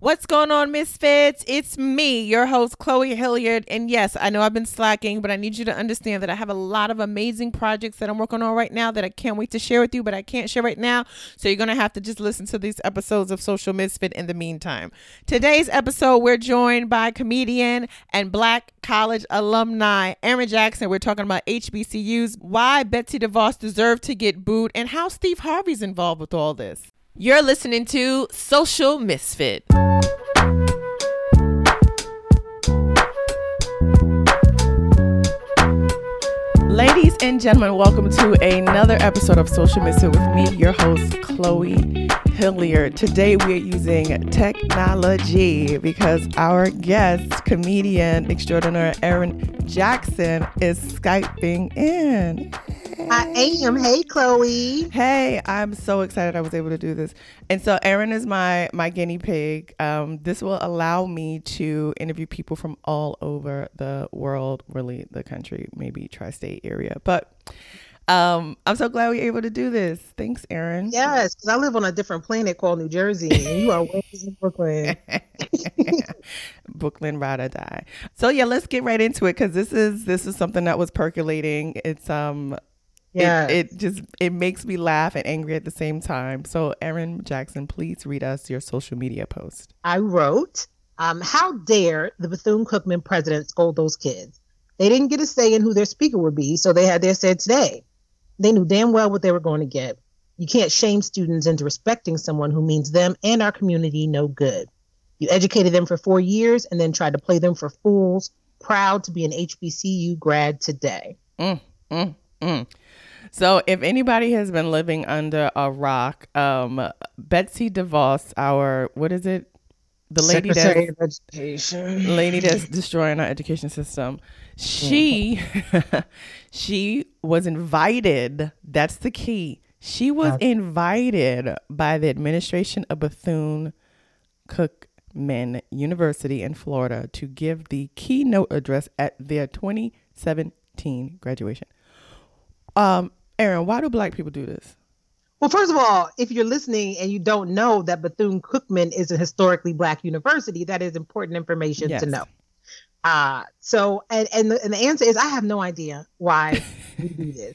What's going on, Misfits? It's me, your host, Chloe Hilliard. And yes, I know I've been slacking, but I need you to understand that I have a lot of amazing projects that I'm working on right now that I can't wait to share with you, but I can't share right now. So you're going to have to just listen to these episodes of Social Misfit in the meantime. Today's episode, we're joined by comedian and black college alumni, Aaron Jackson. We're talking about HBCUs, why Betsy DeVos deserved to get booed, and how Steve Harvey's involved with all this. You're listening to Social Misfit. Ladies and gentlemen, welcome to another episode of Social Misfit with me, your host, Chloe Hilliard. Today we are using technology because our guest, comedian extraordinaire Aaron Jackson, is Skyping in. I am. Hey, Chloe. Hey, I'm so excited I was able to do this. And so Aaron is my my guinea pig. Um, this will allow me to interview people from all over the world, really the country, maybe tri-state area. But um, I'm so glad we are able to do this. Thanks, Aaron. Yes, because I live on a different planet called New Jersey, and you are way in Brooklyn. Brooklyn ride or die. So yeah, let's get right into it because this is this is something that was percolating. It's um yeah. It, it, just it makes me laugh and angry at the same time. So, Aaron Jackson, please read us your social media post. I wrote, um, "How dare the Bethune Cookman president scold those kids? They didn't get a say in who their speaker would be, so they had their say today. They knew damn well what they were going to get. You can't shame students into respecting someone who means them and our community no good. You educated them for four years and then tried to play them for fools. Proud to be an HBCU grad today." Mm, mm, mm. So, if anybody has been living under a rock, um, Betsy DeVos, our what is it? The lady Secretary that's, Education, lady that's destroying our education system. She, she was invited. That's the key. She was invited by the administration of Bethune Cookman University in Florida to give the keynote address at their 2017 graduation. Um, Aaron, why do black people do this? Well, first of all, if you're listening and you don't know that Bethune Cookman is a historically black university, that is important information yes. to know. Uh, so, and and the, and the answer is I have no idea why we do this.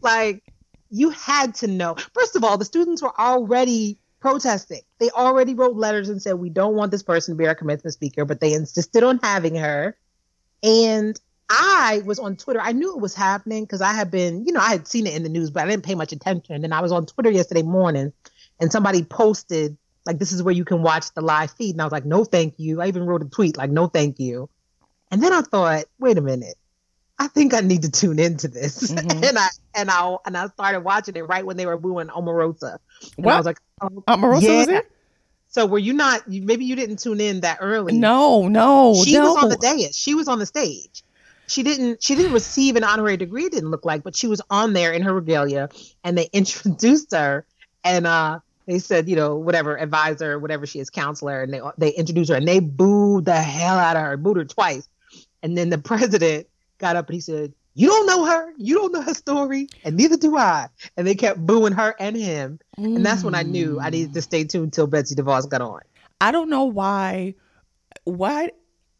Like, you had to know. First of all, the students were already protesting. They already wrote letters and said, we don't want this person to be our commencement speaker, but they insisted on having her. And I was on Twitter. I knew it was happening because I had been, you know, I had seen it in the news, but I didn't pay much attention. And I was on Twitter yesterday morning and somebody posted, like, this is where you can watch the live feed. And I was like, no, thank you. I even wrote a tweet, like, no, thank you. And then I thought, wait a minute. I think I need to tune into this. Mm-hmm. and I and I and I started watching it right when they were booing Omarosa. And what? I was like, oh, Omarosa yeah. was it? So were you not? Maybe you didn't tune in that early. No, no. She no. was on the dais. She was on the stage she didn't she didn't receive an honorary degree it didn't look like but she was on there in her regalia and they introduced her and uh they said you know whatever advisor whatever she is counselor and they they introduced her and they booed the hell out of her booed her twice. And then the president got up and he said you don't know her you don't know her story and neither do i. And they kept booing her and him. Mm. and that's when i knew i needed to stay tuned till betsy devos got on. I don't know why why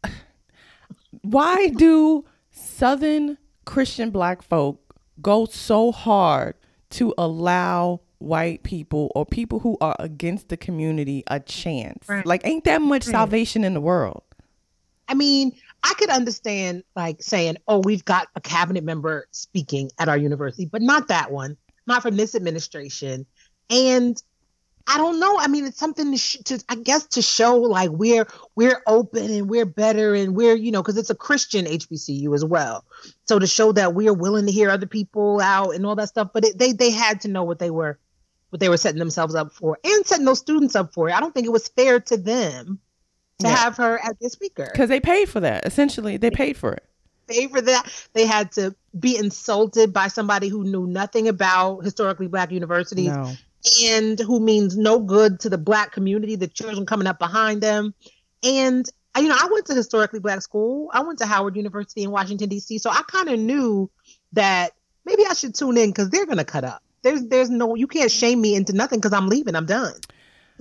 why do Southern Christian black folk go so hard to allow white people or people who are against the community a chance. Right. Like, ain't that much right. salvation in the world? I mean, I could understand like saying, oh, we've got a cabinet member speaking at our university, but not that one, not from this administration. And I don't know. I mean, it's something to, sh- to, I guess, to show like we're we're open and we're better and we're you know because it's a Christian HBCU as well. So to show that we are willing to hear other people out and all that stuff, but it, they they had to know what they were what they were setting themselves up for and setting those students up for. I don't think it was fair to them to yeah. have her as their speaker because they paid for that. Essentially, they paid for it. Pay for that. They had to be insulted by somebody who knew nothing about historically black universities. No and who means no good to the black community, the children coming up behind them. And you know, I went to historically black school. I went to Howard University in Washington D.C. So I kind of knew that maybe I should tune in because they're gonna cut up. There's there's no you can't shame me into nothing because I'm leaving. I'm done.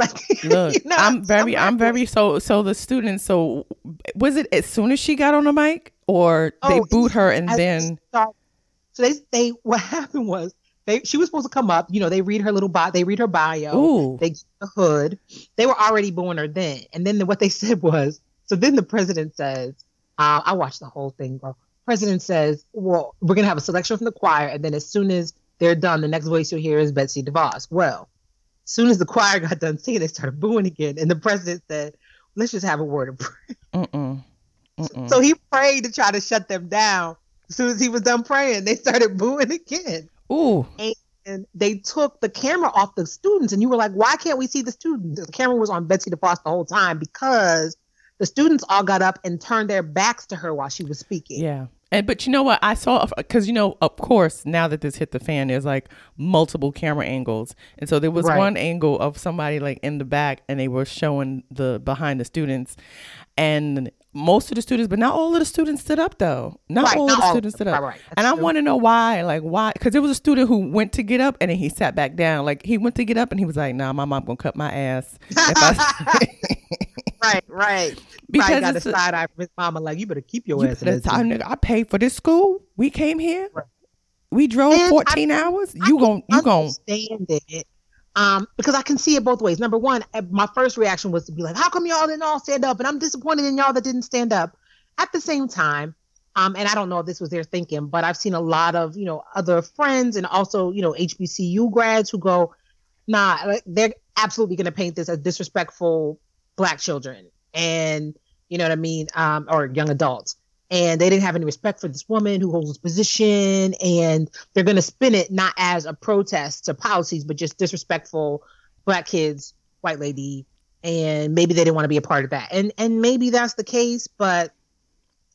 Like, Look, you know, I'm very, I'm very so. So the students. So was it as soon as she got on the mic, or they oh, booed her and then? so they, they, what happened was they, she was supposed to come up. You know, they read her little bio. They read her bio. Ooh. They get the hood. They were already booing her then, and then the, what they said was. So then the president says, uh, "I watched the whole thing, bro." President says, "Well, we're gonna have a selection from the choir, and then as soon as they're done, the next voice you'll hear is Betsy DeVos." Well, as soon as the choir got done singing, they started booing again, and the president said, "Let's just have a word of prayer." Mm-mm. Mm-mm. So he prayed to try to shut them down. As soon as he was done praying, they started booing again. Ooh. And, they took the camera off the students, and you were like, "Why can't we see the students?" The camera was on Betsy DeVos the whole time because the students all got up and turned their backs to her while she was speaking. Yeah. And but you know what I saw because you know of course now that this hit the fan there's like multiple camera angles and so there was right. one angle of somebody like in the back and they were showing the behind the students and most of the students but not all of the students stood up though not right, all not of the all students stood up right, and I want to know why like why because there was a student who went to get up and then he sat back down like he went to get up and he was like nah my mom gonna cut my ass right right because got a side eye from his mama like you better keep your you ass. in time, I paid for this school. We came here. Right. We drove and 14 I, hours. You gon' you gon' stand it. Um, because I can see it both ways. Number one, eh, my first reaction was to be like, "How come y'all didn't all stand up?" And I'm disappointed in y'all that didn't stand up. At the same time, um, and I don't know if this was their thinking, but I've seen a lot of you know other friends and also you know HBCU grads who go, "Nah, they're absolutely going to paint this as disrespectful black children and you know what I mean, um, or young adults. And they didn't have any respect for this woman who holds this position, and they're going to spin it not as a protest to policies, but just disrespectful black kids, white lady, and maybe they didn't want to be a part of that. And and maybe that's the case, but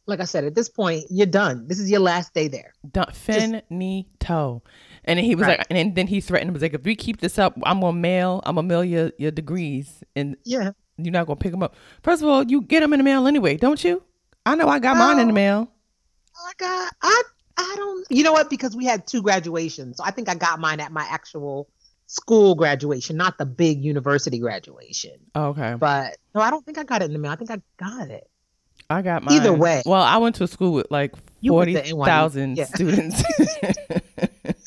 like I said, at this point, you're done. This is your last day there. Done. Finito. And then he was right. like, and then he threatened, was like, if we keep this up, I'm gonna mail, I'm gonna mail your, your degrees. And yeah, you're not gonna pick them up. First of all, you get them in the mail anyway, don't you? I know I got mine in the oh. mail. I got I I don't. You know what? Because we had two graduations, so I think I got mine at my actual school graduation, not the big university graduation. Oh, okay. But no, I don't think I got it in the mail. I think I got it. I got mine. Either way. Well, I went to a school with like forty thousand yeah. students.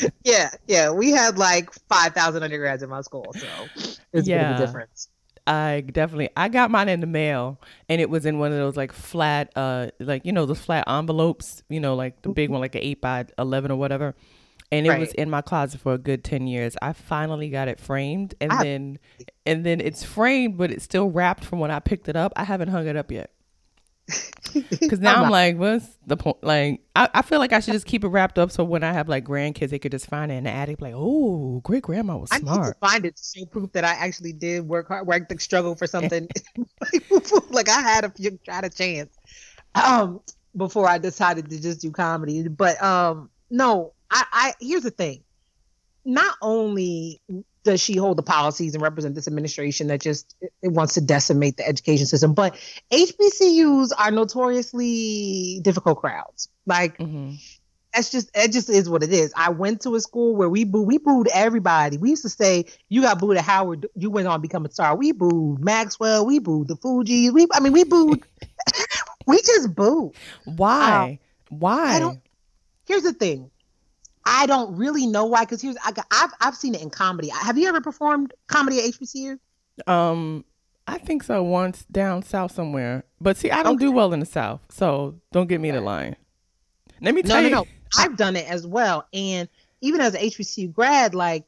yeah, yeah. We had like five thousand undergrads in my school, so it's yeah. a bit of a difference. I definitely I got mine in the mail and it was in one of those like flat uh like you know those flat envelopes, you know, like the big one like an eight by eleven or whatever. And it right. was in my closet for a good ten years. I finally got it framed and I, then and then it's framed but it's still wrapped from when I picked it up. I haven't hung it up yet. Because now I'm like, what's the point? Like, I, I feel like I should just keep it wrapped up so when I have like grandkids, they could just find it in the attic. Like, oh, great grandma was I smart. I need to find it to show proof that I actually did work hard, work the struggle for something. like I had a few, had a chance, um, before I decided to just do comedy. But um, no, I, I here's the thing. Not only does she hold the policies and represent this administration that just it wants to decimate the education system? But HBCUs are notoriously difficult crowds. Like mm-hmm. that's just it just is what it is. I went to a school where we booed we booed everybody. We used to say you got booed at Howard, you went on to become a star. We booed Maxwell, we booed the Fugees. We I mean we booed we just booed. Why? Um, Why? Here's the thing I don't really know why. Because here's I, I've I've seen it in comedy. Have you ever performed comedy at HBCU? Um, I think so. Once down south somewhere, but see, I don't okay. do well in the south, so don't get me okay. the line. Let me tell no, you, no, no. I've done it as well, and even as an HBCU grad, like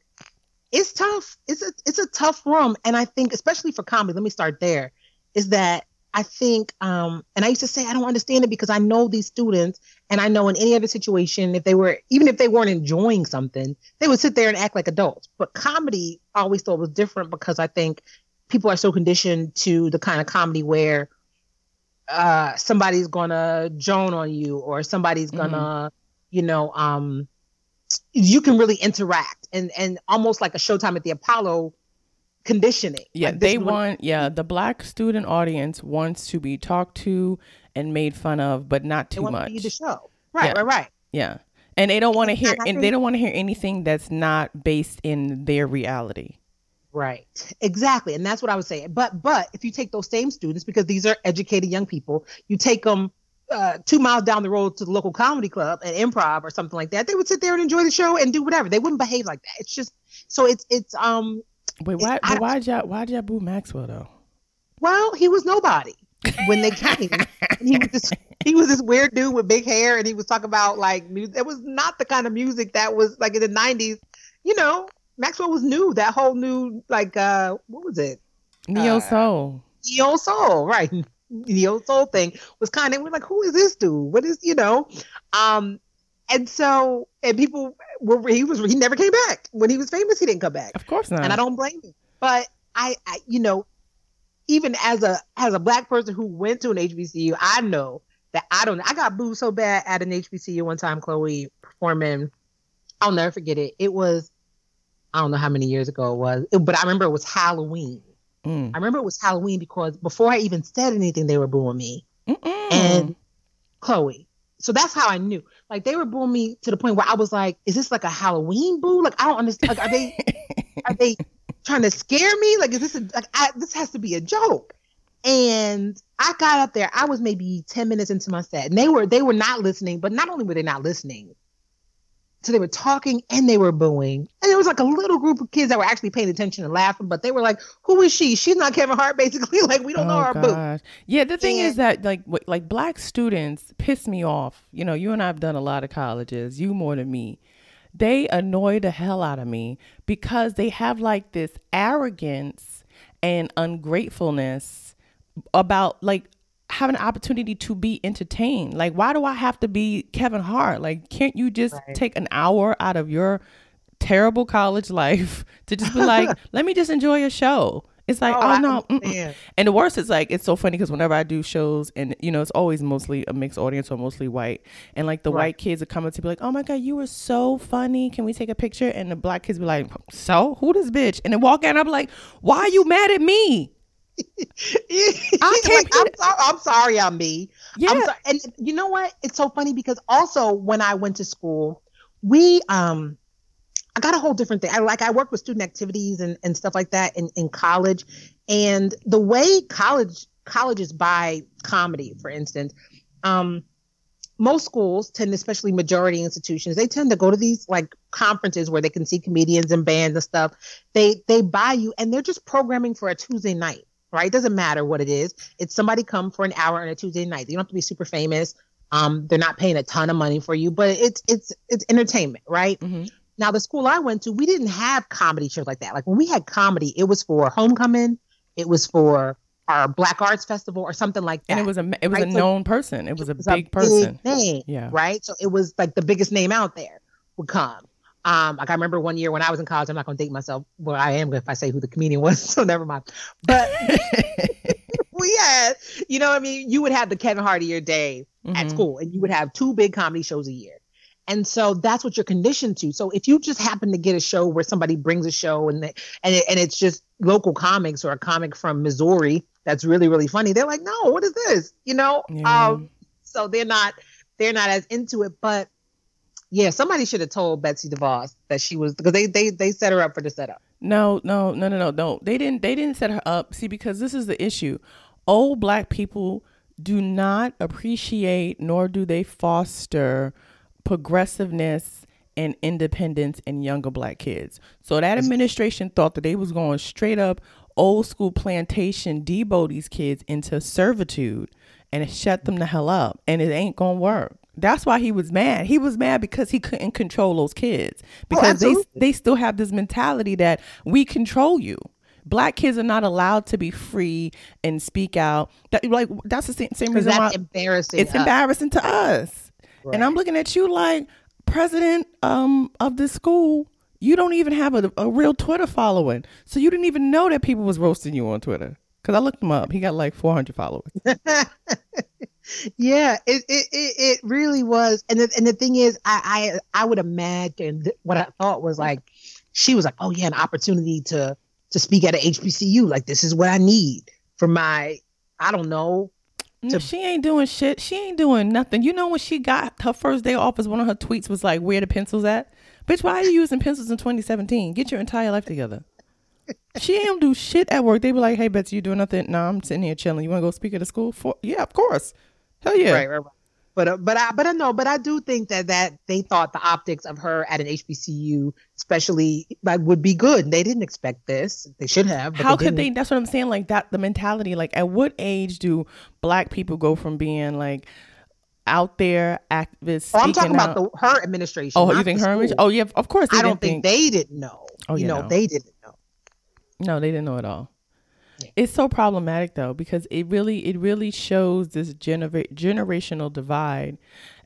it's tough. It's a it's a tough room, and I think especially for comedy. Let me start there. Is that I think, um, and I used to say I don't understand it because I know these students, and I know in any other situation, if they were even if they weren't enjoying something, they would sit there and act like adults. But comedy, I always thought was different because I think people are so conditioned to the kind of comedy where uh, somebody's gonna joan on you or somebody's gonna, mm-hmm. you know, um, you can really interact and and almost like a Showtime at the Apollo conditioning. Yeah, like they want yeah, the black student audience wants to be talked to and made fun of, but not too much. To the show. Right, yeah. right, right. Yeah. And they don't want to hear and they don't want to hear anything that's not based in their reality. Right. Exactly. And that's what I was saying. But but if you take those same students, because these are educated young people, you take them uh, two miles down the road to the local comedy club and improv or something like that, they would sit there and enjoy the show and do whatever. They wouldn't behave like that. It's just so it's it's um. Wait, why? It, why'd y'all why'd y'all boo Maxwell though? Well, he was nobody when they came. he was this he was this weird dude with big hair, and he was talking about like music. It was not the kind of music that was like in the '90s. You know, Maxwell was new. That whole new like uh what was it? Neo uh, soul. Neo soul, right? Neo soul thing was kind of we're like, who is this dude? What is you know? Um, and so and people were he was he never came back when he was famous. He didn't come back. Of course not. And I don't blame him. But I, I you know, even as a as a black person who went to an HBCU, I know that I don't. I got booed so bad at an HBCU one time, Chloe performing. I'll never forget it. It was I don't know how many years ago it was, it, but I remember it was Halloween. Mm. I remember it was Halloween because before I even said anything, they were booing me Mm-mm. and Chloe. So that's how I knew. Like they were booing me to the point where I was like, "Is this like a Halloween boo? Like I don't understand. Like, are they are they trying to scare me? Like is this a, like I, this has to be a joke?" And I got up there. I was maybe ten minutes into my set, and they were they were not listening. But not only were they not listening, so they were talking and they were booing. And there was like a little group of kids that were actually paying attention and laughing, but they were like, "Who is she? She's not Kevin Hart." Basically, like we don't oh, know her gosh. boo. Yeah, the thing and, is that like like black students piss me off. You know, you and I've done a lot of colleges. You more than me. They annoy the hell out of me because they have like this arrogance and ungratefulness about like have an opportunity to be entertained. Like, why do I have to be Kevin Hart? Like, can't you just right. take an hour out of your terrible college life to just be like, let me just enjoy a show? It's like, oh, oh no. And the worst is like, it's so funny because whenever I do shows, and you know, it's always mostly a mixed audience or mostly white. And like the right. white kids are coming to be like, oh my God, you were so funny. Can we take a picture? And the black kids be like, so who this bitch? And then walk out and I'm like, why are you mad at me? I can't. Like, I'm, so, I'm, sorry, I'm me. Yeah. I'm sorry. And you know what? It's so funny because also when I went to school, we um, I got a whole different thing. I like I worked with student activities and, and stuff like that in, in college, and the way college colleges buy comedy, for instance, um, most schools tend, especially majority institutions, they tend to go to these like conferences where they can see comedians and bands and stuff. They they buy you, and they're just programming for a Tuesday night right? It doesn't matter what it is. It's somebody come for an hour on a Tuesday night. You don't have to be super famous. Um, they're not paying a ton of money for you, but it's it's it's entertainment, right? Mm-hmm. Now the school I went to, we didn't have comedy shows like that. Like when we had comedy, it was for homecoming, it was for our Black Arts Festival or something like that. And it was a it was right? a known so person. It was a it was big a person. Big name, yeah. Right. So it was like the biggest name out there would come. Um, like I remember one year when I was in college, I'm not gonna date myself. Well, I am if I say who the comedian was, so never mind. But we had, you know, I mean, you would have the Kevin Hart of your day mm-hmm. at school, and you would have two big comedy shows a year. And so that's what you're conditioned to. So if you just happen to get a show where somebody brings a show and they, and it, and it's just local comics or a comic from Missouri that's really really funny, they're like, no, what is this? You know. Yeah. Um, so they're not they're not as into it, but yeah, somebody should have told Betsy DeVos that she was because they they they set her up for the setup. No, no, no, no, no, no. They didn't. They didn't set her up. See, because this is the issue. Old black people do not appreciate nor do they foster progressiveness and independence in younger black kids. So that administration thought that they was going straight up old school plantation debo these kids into servitude and shut them the hell up and it ain't gonna work that's why he was mad. He was mad because he couldn't control those kids oh, because oh, they they still have this mentality that we control you. Black kids are not allowed to be free and speak out. That, like that's the same, same reason why embarrassing. It's us. embarrassing to us. Right. And I'm looking at you like president um, of this school. You don't even have a, a real Twitter following, so you didn't even know that people was roasting you on Twitter. Because I looked him up. He got like 400 followers. yeah, it, it, it, it, really was. And the, and the thing is, I, I, I would imagine what I thought was like, she was like, oh yeah, an opportunity to, to speak at a HBCU. Like, this is what I need for my, I don't know. Mm, to- she ain't doing shit. She ain't doing nothing. You know when she got her first day off, as one of her tweets was like, "Where the pencils at?" Bitch, why are you using pencils in 2017? Get your entire life together. she ain't do shit at work. They be like, "Hey, Betsy, you doing nothing?" No, I'm sitting here chilling. You want to go speak at a school? For yeah, of course. Hell yeah. Right, right, right. But uh, but I but I know but I do think that that they thought the optics of her at an HBCU, especially like would be good. They didn't expect this. They should have. How they could they? That's what I'm saying. Like that, the mentality. Like at what age do black people go from being like out there activists? Oh, I'm talking out. about the her administration. Oh, you think her? Oh yeah, of course. I don't think, think, they didn't know. Oh, you know, know, they didn't know. No, they didn't know at all. It's so problematic though because it really it really shows this genera- generational divide.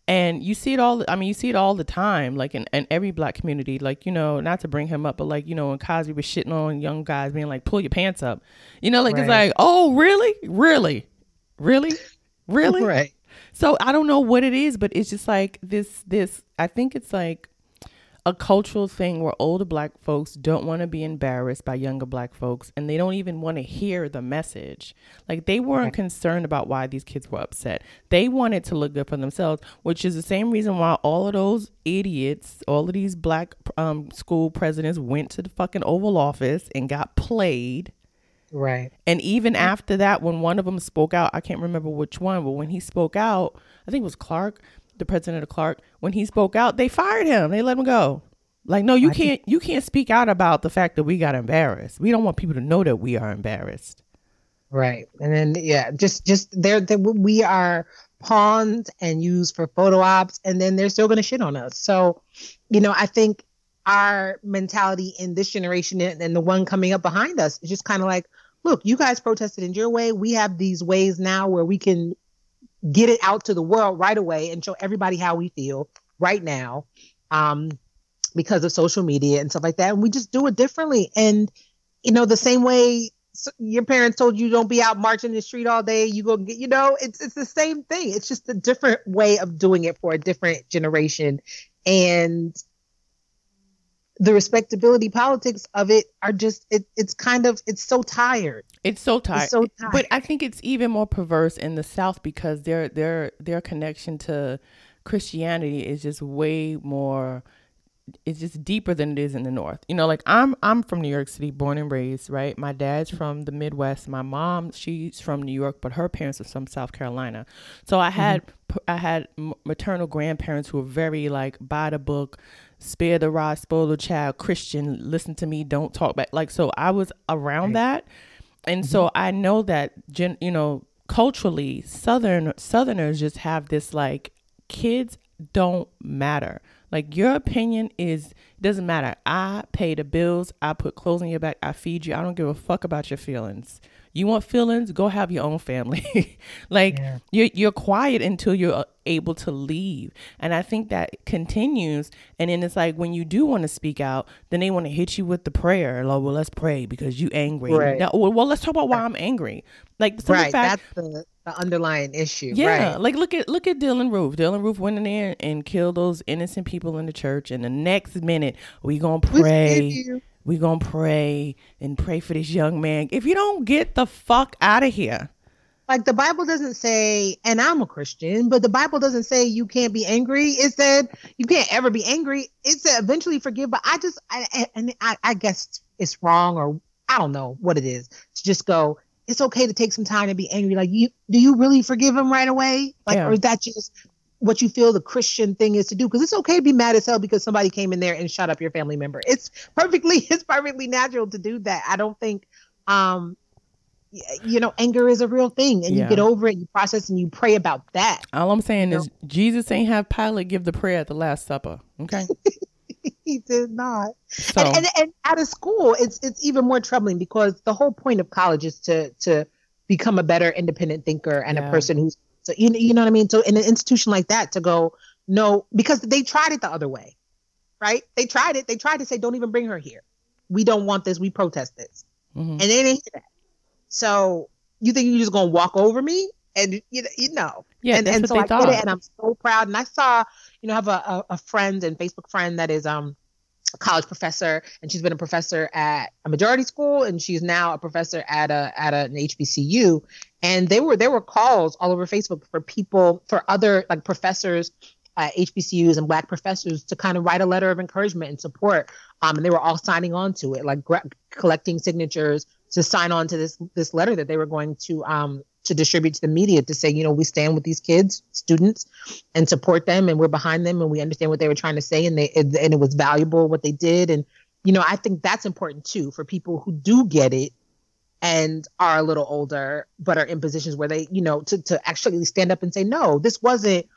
And you see it all I mean you see it all the time like in, in every black community like you know not to bring him up but like you know when Cosby was shitting on young guys being like pull your pants up. You know like right. it's like oh really? Really? Really? Really? right. So I don't know what it is but it's just like this this I think it's like a cultural thing where older black folks don't want to be embarrassed by younger black folks and they don't even want to hear the message. Like they weren't concerned about why these kids were upset. They wanted to look good for themselves, which is the same reason why all of those idiots, all of these black um, school presidents went to the fucking Oval Office and got played. Right. And even after that, when one of them spoke out, I can't remember which one, but when he spoke out, I think it was Clark the president of Clark, when he spoke out, they fired him. They let him go. Like, no, you I can't. Think- you can't speak out about the fact that we got embarrassed. We don't want people to know that we are embarrassed. Right, and then yeah, just just they're, they're we are pawns and used for photo ops, and then they're still going to shit on us. So, you know, I think our mentality in this generation and the one coming up behind us is just kind of like, look, you guys protested in your way. We have these ways now where we can get it out to the world right away and show everybody how we feel right now um, because of social media and stuff like that. And we just do it differently. And, you know, the same way your parents told you don't be out marching the street all day, you go get, you know, it's, it's the same thing. It's just a different way of doing it for a different generation. And the respectability politics of it are just it, it's kind of it's so tired. It's so tired. it's so tired but i think it's even more perverse in the south because their their their connection to christianity is just way more it's just deeper than it is in the north. You know like i'm i'm from new york city born and raised right? My dad's from the midwest. My mom she's from new york but her parents are from south carolina. So i had mm-hmm. i had maternal grandparents who were very like by the book spare the rod, spoil the child, Christian, listen to me, don't talk back. Like, so I was around right. that. And mm-hmm. so I know that, gen, you know, culturally, Southern Southerners just have this like, kids don't matter. Like your opinion is doesn't matter. I pay the bills. I put clothes on your back. I feed you. I don't give a fuck about your feelings. You want feelings? Go have your own family. like yeah. you're you're quiet until you're uh, able to leave. And I think that continues. And then it's like when you do want to speak out, then they want to hit you with the prayer. Like, well, let's pray because you angry. Right. Now, well, let's talk about why I'm angry. Like right. Fact, That's the, the underlying issue. Yeah. Right. Like look at look at Dylann Roof. Dylann Roof went in there and killed those innocent people in the church. And the next minute we gonna pray we gonna pray and pray for this young man. If you don't get the fuck out of here. Like the Bible doesn't say, and I'm a Christian, but the Bible doesn't say you can't be angry. It said you can't ever be angry. It said eventually forgive. But I just, I, and I, I guess it's wrong, or I don't know what it is to just go. It's okay to take some time to be angry. Like you, do you really forgive him right away? Like, yeah. or is that just what you feel the Christian thing is to do. Because it's okay to be mad as hell because somebody came in there and shot up your family member. It's perfectly it's perfectly natural to do that. I don't think um you know anger is a real thing and yeah. you get over it you process and you pray about that all i'm saying you is jesus ain't have pilate give the prayer at the last supper okay he did not so. and, and, and out of school it's it's even more troubling because the whole point of college is to to become a better independent thinker and yeah. a person who's so you you know what I mean. So in an institution like that, to go no, because they tried it the other way, right? They tried it. They tried to say, don't even bring her here. We don't want this. We protest this, mm-hmm. and they didn't hear that. So you think you're just gonna walk over me? And you, you know, yeah, and, and so I thought. get it, and I'm so proud. And I saw, you know, I have a, a, a friend and Facebook friend that is um a college professor, and she's been a professor at a majority school, and she's now a professor at a at a, an HBCU. And they were there were calls all over Facebook for people for other like professors HBCUs and Black professors to kind of write a letter of encouragement and support. Um, and they were all signing on to it, like gra- collecting signatures to sign on to this this letter that they were going to um to distribute to the media to say, you know, we stand with these kids, students, and support them, and we're behind them, and we understand what they were trying to say, and they and it was valuable what they did, and you know, I think that's important too for people who do get it and are a little older, but are in positions where they, you know, to to actually stand up and say, no, this wasn't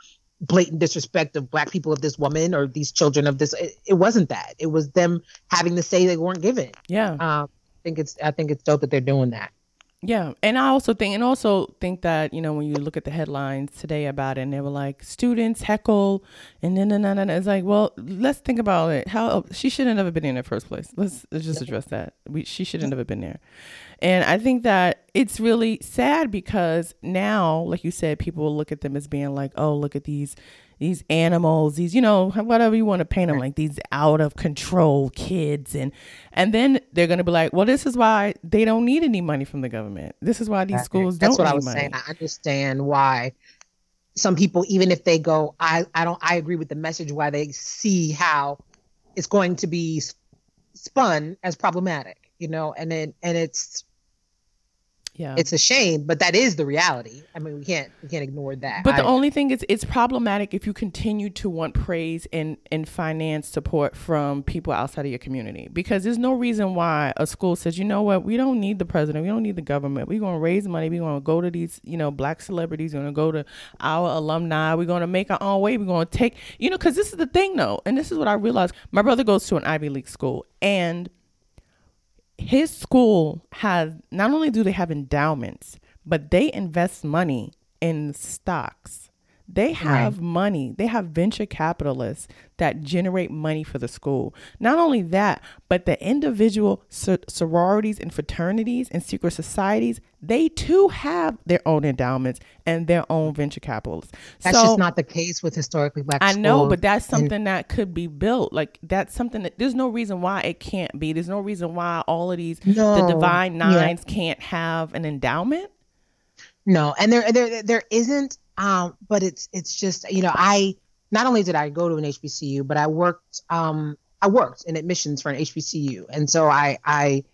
blatant disrespect of black people of this woman or these children of this. It, it wasn't that. It was them having to say they weren't given. Yeah. Um, I think it's I think it's dope that they're doing that. Yeah, and I also think, and also think that you know when you look at the headlines today about it, and they were like students heckle, and then and then it's like, well, let's think about it. How she shouldn't have never been in the first place. Let's let's just address that. We she should have never been there, and I think that it's really sad because now, like you said, people will look at them as being like, oh, look at these these animals, these, you know, whatever you want to paint them like these out of control kids. And, and then they're going to be like, well, this is why they don't need any money from the government. This is why these schools That's don't That's what I was money. saying. I understand why some people, even if they go, I, I don't, I agree with the message why they see how it's going to be spun as problematic, you know, and then, and it's, yeah. it's a shame but that is the reality. I mean we can't we can't ignore that. But the only thing is it's problematic if you continue to want praise and and finance support from people outside of your community because there's no reason why a school says you know what? We don't need the president. We don't need the government. We're going to raise money. We're going to go to these you know black celebrities. We're going to go to our alumni. We're going to make our own way. We're going to take you know because this is the thing though and this is what i realized. My brother goes to an ivy league school and his school has not only do they have endowments, but they invest money in stocks. They have right. money. They have venture capitalists that generate money for the school. Not only that, but the individual sororities and fraternities and secret societies, they too have their own endowments and their own venture capitalists. That's so, just not the case with historically black I know, but that's something and, that could be built. Like that's something that there's no reason why it can't be. There's no reason why all of these no, the divine nines yeah. can't have an endowment. No, and there there there isn't um, but it's it's just you know I not only did I go to an HBCU, but I worked um, I worked in admissions for an HBCU, and so I I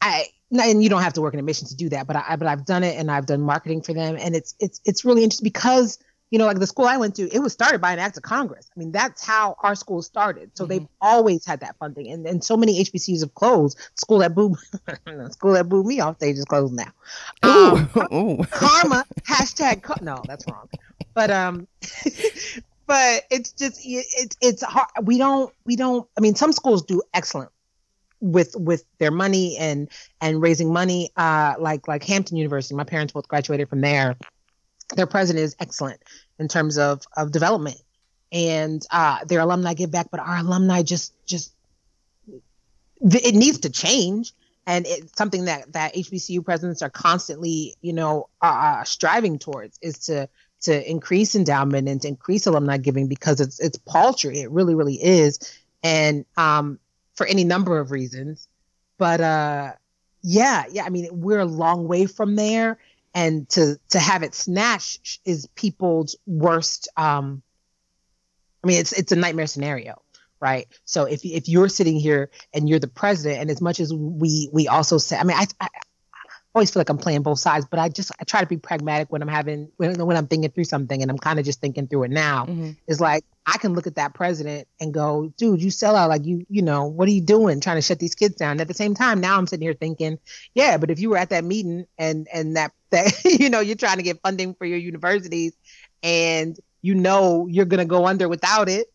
I and you don't have to work in admissions to do that, but I but I've done it and I've done marketing for them, and it's it's it's really interesting because you know, like the school I went to, it was started by an act of Congress. I mean, that's how our school started. So mm-hmm. they've always had that funding, and and so many HBCUs have closed. School that booed, school that booed me off stage is closed now. Um, ooh, karma hashtag. no, that's wrong. But um, but it's just it's it's hard. We don't we don't. I mean, some schools do excellent with with their money and and raising money. Uh, like like Hampton University. My parents both graduated from there their president is excellent in terms of of development and uh, their alumni give back, but our alumni just just it needs to change, and it's something that that HBCU presidents are constantly, you know, uh, striving towards is to to increase endowment and to increase alumni giving because it's it's paltry, it really really is, and um, for any number of reasons, but uh, yeah, yeah, I mean we're a long way from there. And to to have it snatched is people's worst um i mean it's it's a nightmare scenario right? So if if you're sitting here and you're the president and as much as we we also say i mean i, I always feel like I'm playing both sides, but I just I try to be pragmatic when I'm having when, when I'm thinking through something, and I'm kind of just thinking through it now. Mm-hmm. It's like I can look at that president and go, dude, you sell out like you, you know, what are you doing trying to shut these kids down? At the same time, now I'm sitting here thinking, yeah, but if you were at that meeting and and that that you know you're trying to get funding for your universities and you know you're gonna go under without it,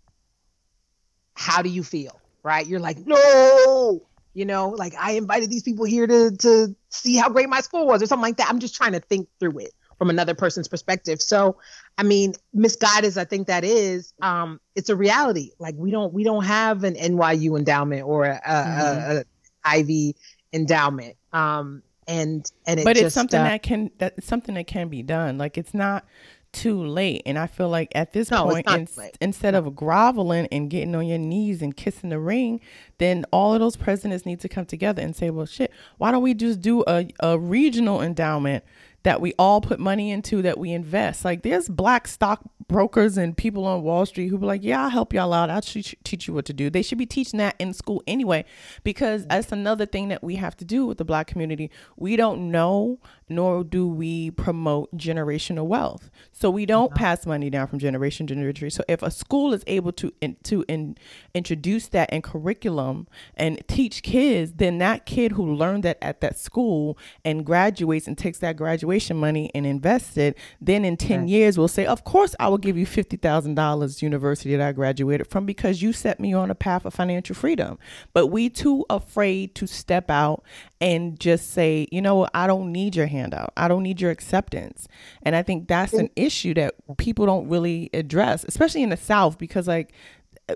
how do you feel? Right? You're like, no, you know, like I invited these people here to to see how great my school was or something like that. I'm just trying to think through it from another person's perspective. So, I mean, misguided as I think that is, um, it's a reality. Like we don't we don't have an NYU endowment or a, mm-hmm. a, a Ivy endowment. Um, and and it but just, it's something uh, that can that's something that can be done. Like it's not too late. And I feel like at this no, point, in, instead of groveling and getting on your knees and kissing the ring, then all of those presidents need to come together and say, well, shit, why don't we just do a, a regional endowment that we all put money into that we invest. Like there's black stock brokers and people on Wall Street who be like, yeah, I'll help y'all out. I'll teach, teach you what to do. They should be teaching that in school anyway, because that's another thing that we have to do with the black community. We don't know, nor do we promote generational wealth. So we don't pass money down from generation to generation. So if a school is able to in, to in, introduce that in curriculum and teach kids, then that kid who learned that at that school and graduates and takes that graduation money and invests it, then in 10 right. years will say, Of course, I will give you $50,000 university that I graduated from because you set me on a path of financial freedom. But we too afraid to step out and just say, you know, I don't need your handout. I don't need your acceptance. And I think that's an issue that people don't really address, especially in the South, because like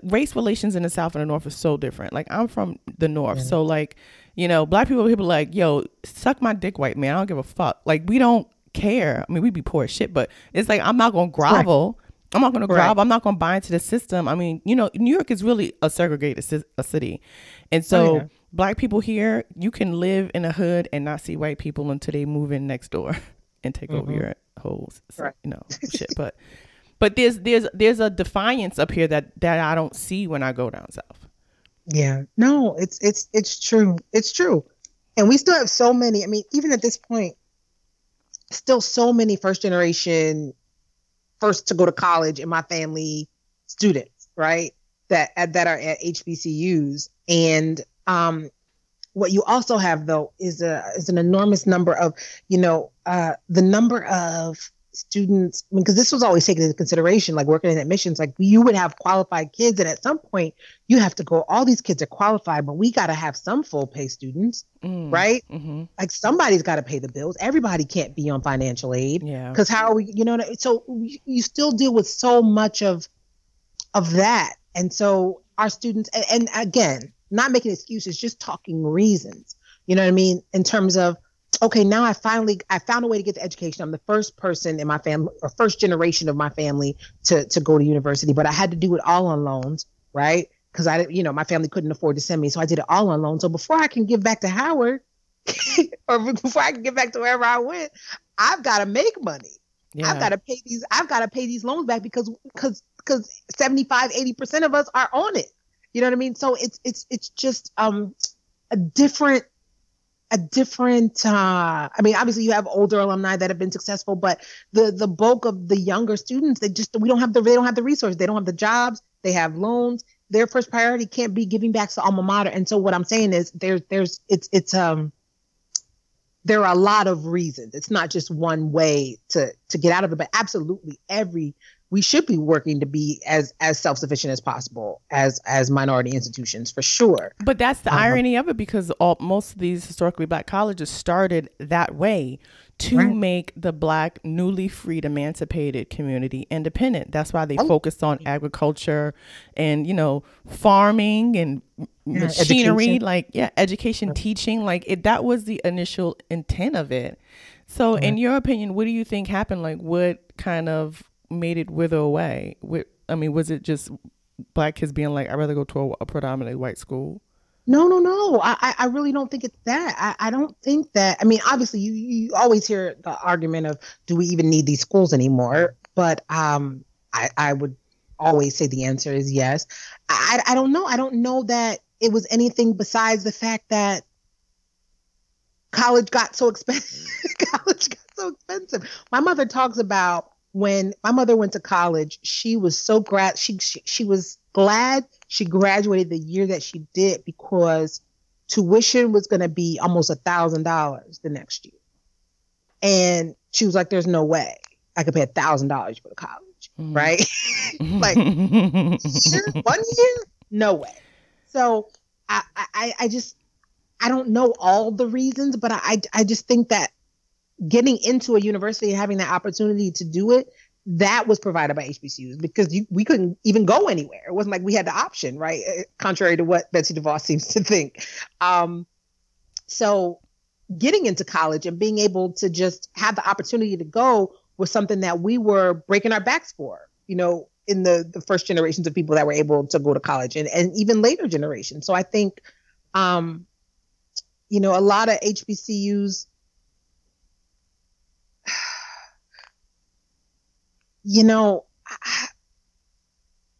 race relations in the South and the North is so different. Like I'm from the North, yeah. so like you know, black people people like, yo, suck my dick, white man. I don't give a fuck. Like we don't care. I mean, we be poor as shit, but it's like I'm not gonna grovel. Right. I'm not gonna grovel. I'm not gonna buy into the system. I mean, you know, New York is really a segregated a city, and so. Oh, yeah. Black people here, you can live in a hood and not see white people until they move in next door and take mm-hmm. over your whole, right. you know, shit. But but there's there's there's a defiance up here that that I don't see when I go down south. Yeah. No, it's it's it's true. It's true. And we still have so many, I mean, even at this point, still so many first generation first to go to college in my family students, right? That that are at HBCUs. And um what you also have though is a is an enormous number of, you know, uh the number of students because this was always taken into consideration like working in admissions like you would have qualified kids and at some point you have to go all these kids are qualified but we got to have some full pay students mm, right? mm-hmm. like somebody's got to pay the bills. Everybody can't be on financial aid. Yeah. Because how are we you know so you still deal with so much of of that. And so our students and, and again not making excuses just talking reasons. You know what i mean? In terms of okay, now I finally I found a way to get the education. I'm the first person in my family or first generation of my family to to go to university, but I had to do it all on loans, right? Because I you know my family couldn't afford to send me, so I did it all on loans. So before I can give back to Howard, or before I can get back to wherever I went, I've got to make money. Yeah. I've got to pay these. I've got to pay these loans back because because because 75 80 percent of us are on it. You know what I mean? So it's it's it's just um a different a different uh i mean obviously you have older alumni that have been successful but the the bulk of the younger students they just we don't have the they don't have the resources. They don't have the jobs. They have loans. Their first priority can't be giving back to alma mater. And so what i'm saying is there's there's it's it's um there are a lot of reasons. It's not just one way to to get out of it but absolutely every we should be working to be as as self-sufficient as possible as as minority institutions for sure but that's the um, irony of it because all most of these historically black colleges started that way to right. make the black newly freed emancipated community independent that's why they oh. focused on agriculture and you know farming and yeah, machinery education. like yeah education teaching like it that was the initial intent of it so in your opinion what do you think happened like what kind of made it wither away? I mean, was it just black kids being like, I'd rather go to a, predominantly white school? No, no, no. I, I really don't think it's that. I, I don't think that. I mean, obviously, you, you always hear the argument of, do we even need these schools anymore? But um, I, I would always say the answer is yes. I, I don't know. I don't know that it was anything besides the fact that college got so expensive. college got so expensive. My mother talks about when my mother went to college, she was so glad she, she she was glad she graduated the year that she did because tuition was going to be almost a thousand dollars the next year, and she was like, "There's no way I could pay a thousand dollars for go to college, mm. right? like year, one year, no way." So I, I I just I don't know all the reasons, but I I just think that getting into a university and having that opportunity to do it, that was provided by HBCUs because you, we couldn't even go anywhere. It wasn't like we had the option, right? Eh, contrary to what Betsy DeVos seems to think. Um, so getting into college and being able to just have the opportunity to go was something that we were breaking our backs for, you know, in the, the first generations of people that were able to go to college and, and even later generations. So I think, um, you know, a lot of HBCUs you know,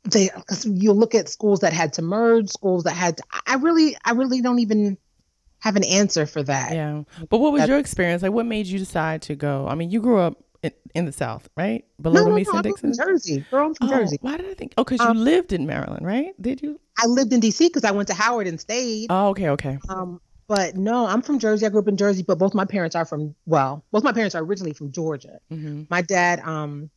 they because you look at schools that had to merge, schools that had. To, I really, I really don't even have an answer for that. Yeah, but what was That's, your experience? Like, what made you decide to go? I mean, you grew up in, in the South, right? Below no, the Mason no, Dixon, Jersey. Girl, I'm from oh, Jersey. Why did I think? Oh, because um, you lived in Maryland, right? Did you? I lived in D.C. because I went to Howard and stayed. Oh, okay, okay. Um, but no, I'm from Jersey. I grew up in Jersey, but both my parents are from well, both my parents are originally from Georgia. Mm-hmm. My dad, um,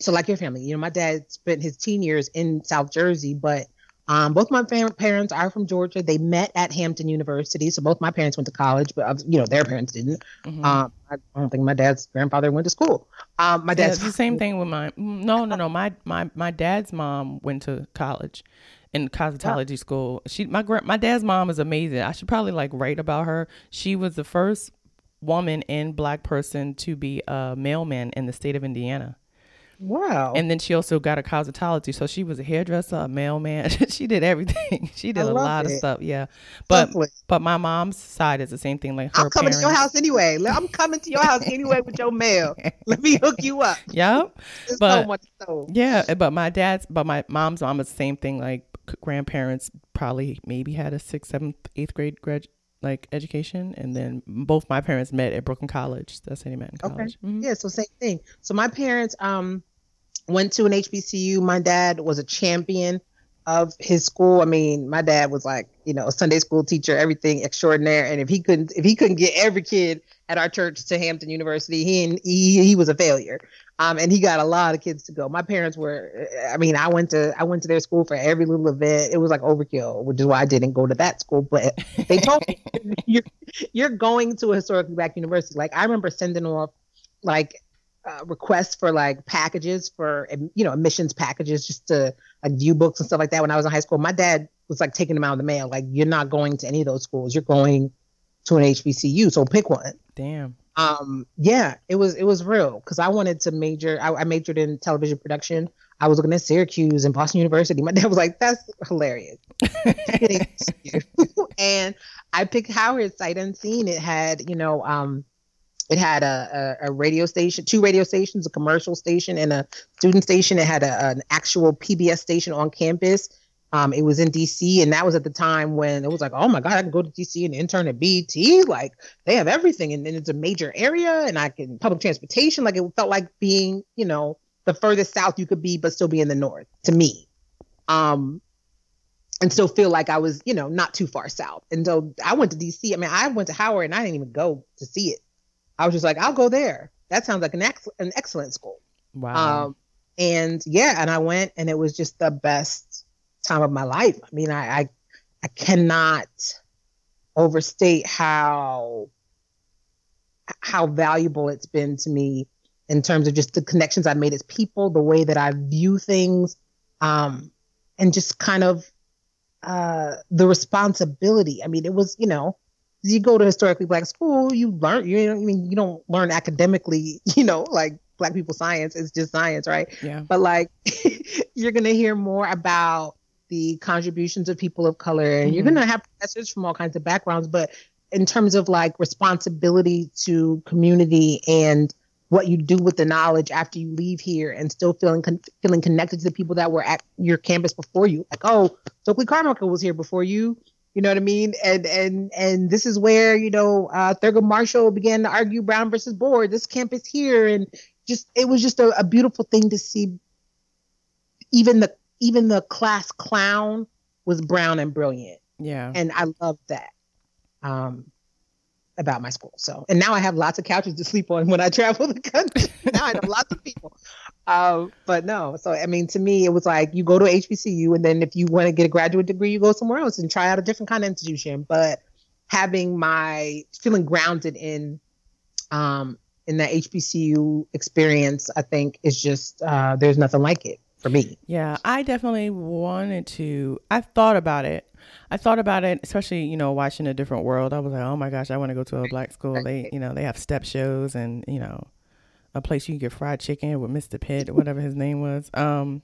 so like your family, you know, my dad spent his teen years in South Jersey, but um, both my parents are from Georgia. They met at Hampton University, so both my parents went to college, but you know their parents didn't. Mm-hmm. Um, I don't think my dad's grandfather went to school. Um, my dad's yeah, the same thing with my no, no, no. My my my dad's mom went to college in cosmetology yeah. school. She my my dad's mom is amazing. I should probably like write about her. She was the first woman and black person to be a mailman in the state of Indiana. Wow. And then she also got a cosmetology. So she was a hairdresser, a mailman. she did everything. She did I a lot it. of stuff. Yeah. But but my mom's side is the same thing. Like her I'm coming parents. to your house anyway. I'm coming to your house anyway with your mail. Let me hook you up. Yep. but so yeah, eh, but my dad's but my mom's mom is the same thing. Like grandparents probably maybe had a sixth, seventh, eighth grade grad like education, and then both my parents met at Brooklyn College. That's how they met in college. Okay. Mm-hmm. Yeah, so same thing. So my parents um went to an HBCU. My dad was a champion of his school. I mean, my dad was like, you know, a Sunday school teacher, everything extraordinary. And if he couldn't, if he couldn't get every kid at our church to Hampton University, he he, he was a failure. Um, and he got a lot of kids to go. My parents were, I mean, I went to I went to their school for every little event. It was like overkill, which is why I didn't go to that school. But they told me you're you're going to a historically black university. Like I remember sending off like uh, requests for like packages for you know admissions packages just to like view books and stuff like that when I was in high school. My dad was like taking them out of the mail. Like you're not going to any of those schools. You're going to an HBCU. So pick one. Damn. Um. Yeah. It was it was real because I wanted to major. I, I majored in television production. I was looking at Syracuse and Boston University. My dad was like, "That's hilarious," and I picked Howard sight unseen. It had you know um it had a, a, a, radio station, two radio stations, a commercial station and a student station. It had a, an actual PBS station on campus. Um, it was in DC, and that was at the time when it was like, oh my God, I can go to DC and intern at BET. Like they have everything, and, and it's a major area, and I can public transportation. Like it felt like being, you know, the furthest south you could be, but still be in the north to me. Um, and still feel like I was, you know, not too far south. And so I went to DC. I mean, I went to Howard, and I didn't even go to see it. I was just like, I'll go there. That sounds like an ex- an excellent school. Wow. Um, and yeah, and I went, and it was just the best time of my life. I mean, I I, I cannot overstate how how valuable it's been to me in terms of just the connections I've made as people, the way that I view things, um, and just kind of uh, the responsibility. I mean, it was, you know, you go to historically black school, you learn. You know, I mean, you don't learn academically. You know, like black people science is just science, right? Yeah. But like, you're gonna hear more about the contributions of people of color, and mm-hmm. you're gonna have professors from all kinds of backgrounds. But in terms of like responsibility to community and what you do with the knowledge after you leave here and still feeling con- feeling connected to the people that were at your campus before you like oh Stokely Carmichael was here before you you know what I mean? And and and this is where you know uh, Thurgood Marshall began to argue Brown versus Board. This campus here, and just it was just a, a beautiful thing to see. Even the even the class clown was brown and brilliant. Yeah, and I love that. Um, about my school. So, and now I have lots of couches to sleep on when I travel the country. now I have lots of people. Um, but no, so I mean, to me, it was like you go to HBCU, and then if you want to get a graduate degree, you go somewhere else and try out a different kind of institution. But having my feeling grounded in, um, in that HBCU experience, I think is just uh, there's nothing like it for me. Yeah, I definitely wanted to. I thought about it. I thought about it, especially you know watching a different world. I was like, oh my gosh, I want to go to a black school. They you know they have step shows and you know a place you can get fried chicken with Mr. Pitt or whatever his name was. Um,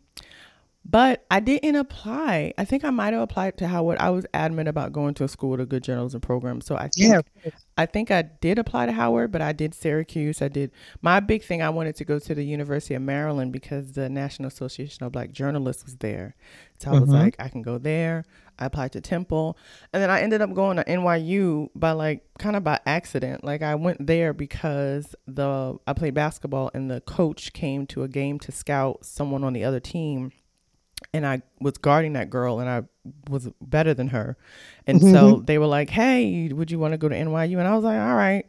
But I didn't apply. I think I might have applied to Howard. I was adamant about going to a school with a good journalism program. So I think yeah. I think I did apply to Howard, but I did Syracuse. I did my big thing I wanted to go to the University of Maryland because the National Association of Black Journalists was there. So I was mm-hmm. like, I can go there. I applied to Temple. And then I ended up going to NYU by like kind of by accident. Like I went there because the I played basketball and the coach came to a game to scout someone on the other team and I was guarding that girl and I was better than her. And mm-hmm. so they were like, "Hey, would you want to go to NYU?" And I was like, "All right."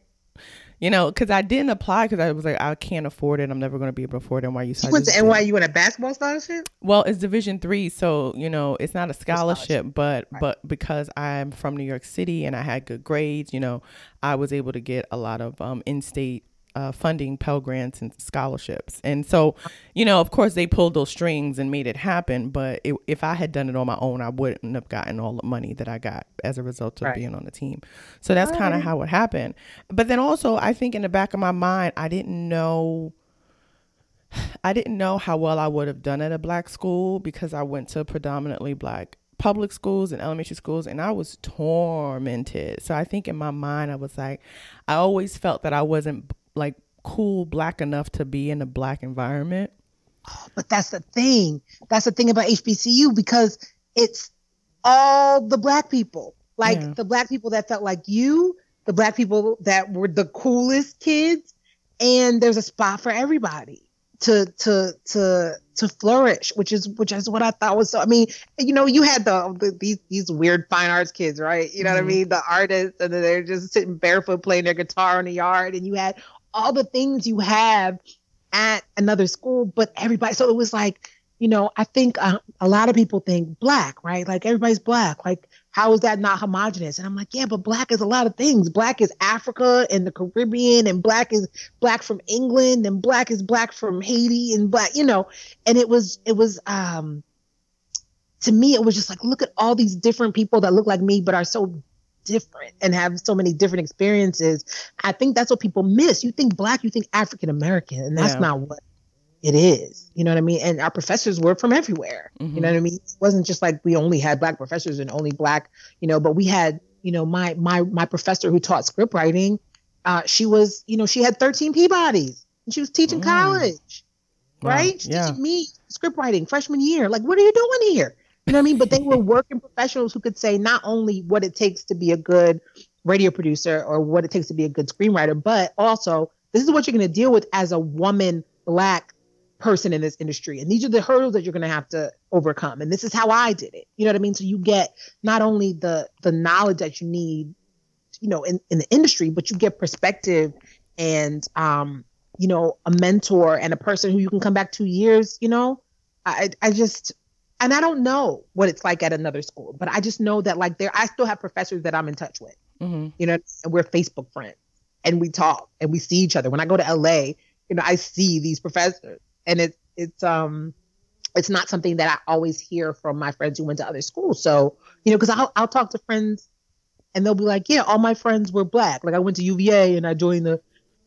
You know, because I didn't apply because I was like, I can't afford it. I'm never going to be able to afford NYU. So you went to NYU in a basketball scholarship? Well, it's Division three, so you know it's not a scholarship, scholarship. but right. but because I'm from New York City and I had good grades, you know, I was able to get a lot of um, in-state uh, funding Pell Grants and scholarships. And so, you know, of course, they pulled those strings and made it happen. But it, if I had done it on my own, I wouldn't have gotten all the money that I got as a result of right. being on the team. So that's kind of how it happened. But then also, I think in the back of my mind, I didn't know. I didn't know how well I would have done at a black school because I went to predominantly black public schools and elementary schools and I was tormented. So I think in my mind I was like I always felt that I wasn't like cool black enough to be in a black environment. But that's the thing. That's the thing about HBCU because it's all the black people. Like yeah. the black people that felt like you, the black people that were the coolest kids, and there's a spot for everybody to to to to flourish, which is which is what I thought was so. I mean, you know, you had the, the these these weird fine arts kids, right? You know mm-hmm. what I mm-hmm. mean? The artists, and they're just sitting barefoot playing their guitar in the yard, and you had all the things you have at another school, but everybody. So it was like, you know, I think uh, a lot of people think black, right? Like everybody's black. Like, how is that not homogenous? And I'm like, yeah, but black is a lot of things. Black is Africa and the Caribbean, and black is black from England, and black is black from Haiti, and black, you know. And it was, it was, um, to me, it was just like, look at all these different people that look like me, but are so different and have so many different experiences. I think that's what people miss. You think black, you think African American, and that's yeah. not what it is. You know what I mean? And our professors were from everywhere. Mm-hmm. You know what I mean? It wasn't just like we only had black professors and only black, you know, but we had, you know, my my my professor who taught script writing, uh, she was, you know, she had 13 Peabodys and she was teaching mm. college. Wow. Right? She yeah. teaching me script writing freshman year. Like, what are you doing here? You know what I mean? But they were working professionals who could say not only what it takes to be a good radio producer or what it takes to be a good screenwriter, but also this is what you're going to deal with as a woman, black person in this industry. And these are the hurdles that you're going to have to overcome. And this is how I did it. You know what I mean? So you get not only the the knowledge that you need, you know, in, in the industry, but you get perspective and um, you know, a mentor and a person who you can come back two years, you know. I I just and I don't know what it's like at another school, but I just know that like there, I still have professors that I'm in touch with, mm-hmm. you know, and we're Facebook friends and we talk and we see each other. When I go to LA, you know, I see these professors and it's, it's, um, it's not something that I always hear from my friends who went to other schools. So, you know, cause I'll, I'll talk to friends and they'll be like, yeah, all my friends were black. Like I went to UVA and I joined the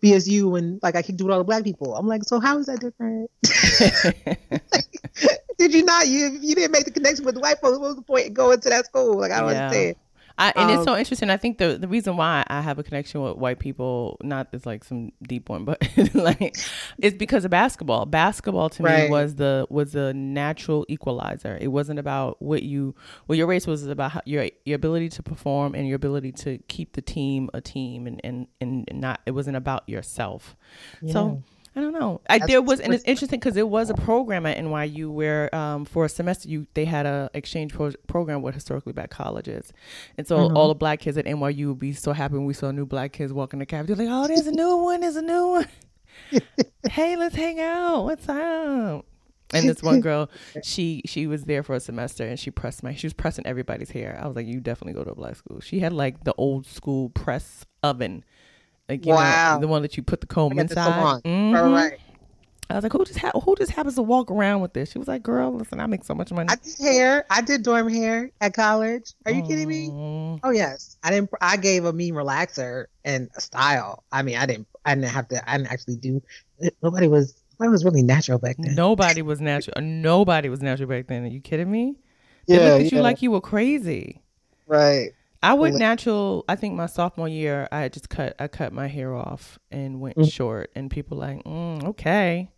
BSU and like I kicked with all the black people. I'm like, so how is that different? did you not? You you didn't make the connection with the white folks. What was the point in going to that school? Like I don't yeah. understand. I, and um, it's so interesting. I think the the reason why I have a connection with white people, not it's like some deep one, but like it's because of basketball. Basketball to right. me was the was the natural equalizer. It wasn't about what you what your race was about how, your your ability to perform and your ability to keep the team a team and and and not it wasn't about yourself. Yeah. So I don't know. I there was, and it's interesting because it was a program at NYU where, um, for a semester, you they had a exchange pro- program with historically black colleges, and so mm-hmm. all the black kids at NYU would be so happy when we saw new black kids walking the campus. Like, oh, there's a new one. There's a new one. hey, let's hang out. What's up? And this one girl, she she was there for a semester and she pressed my she was pressing everybody's hair. I was like, you definitely go to a black school. She had like the old school press oven like you wow. know, the one that you put the comb inside. Mm-hmm. All right. I was like, who just ha- who just happens to walk around with this? She was like, girl, listen, I make so much money. I did hair. I did dorm hair at college. Are you mm. kidding me? Mm-hmm. Oh yes. I didn't. I gave a mean relaxer and a style. I mean, I didn't. I didn't have to. I didn't actually do. Nobody was I was really natural back then. Nobody was natural. Nobody was natural back then. Are you kidding me? They yeah, looked at yeah. you like you were crazy. Right. I went natural. I think my sophomore year, I just cut. I cut my hair off and went mm. short, and people like, mm, okay,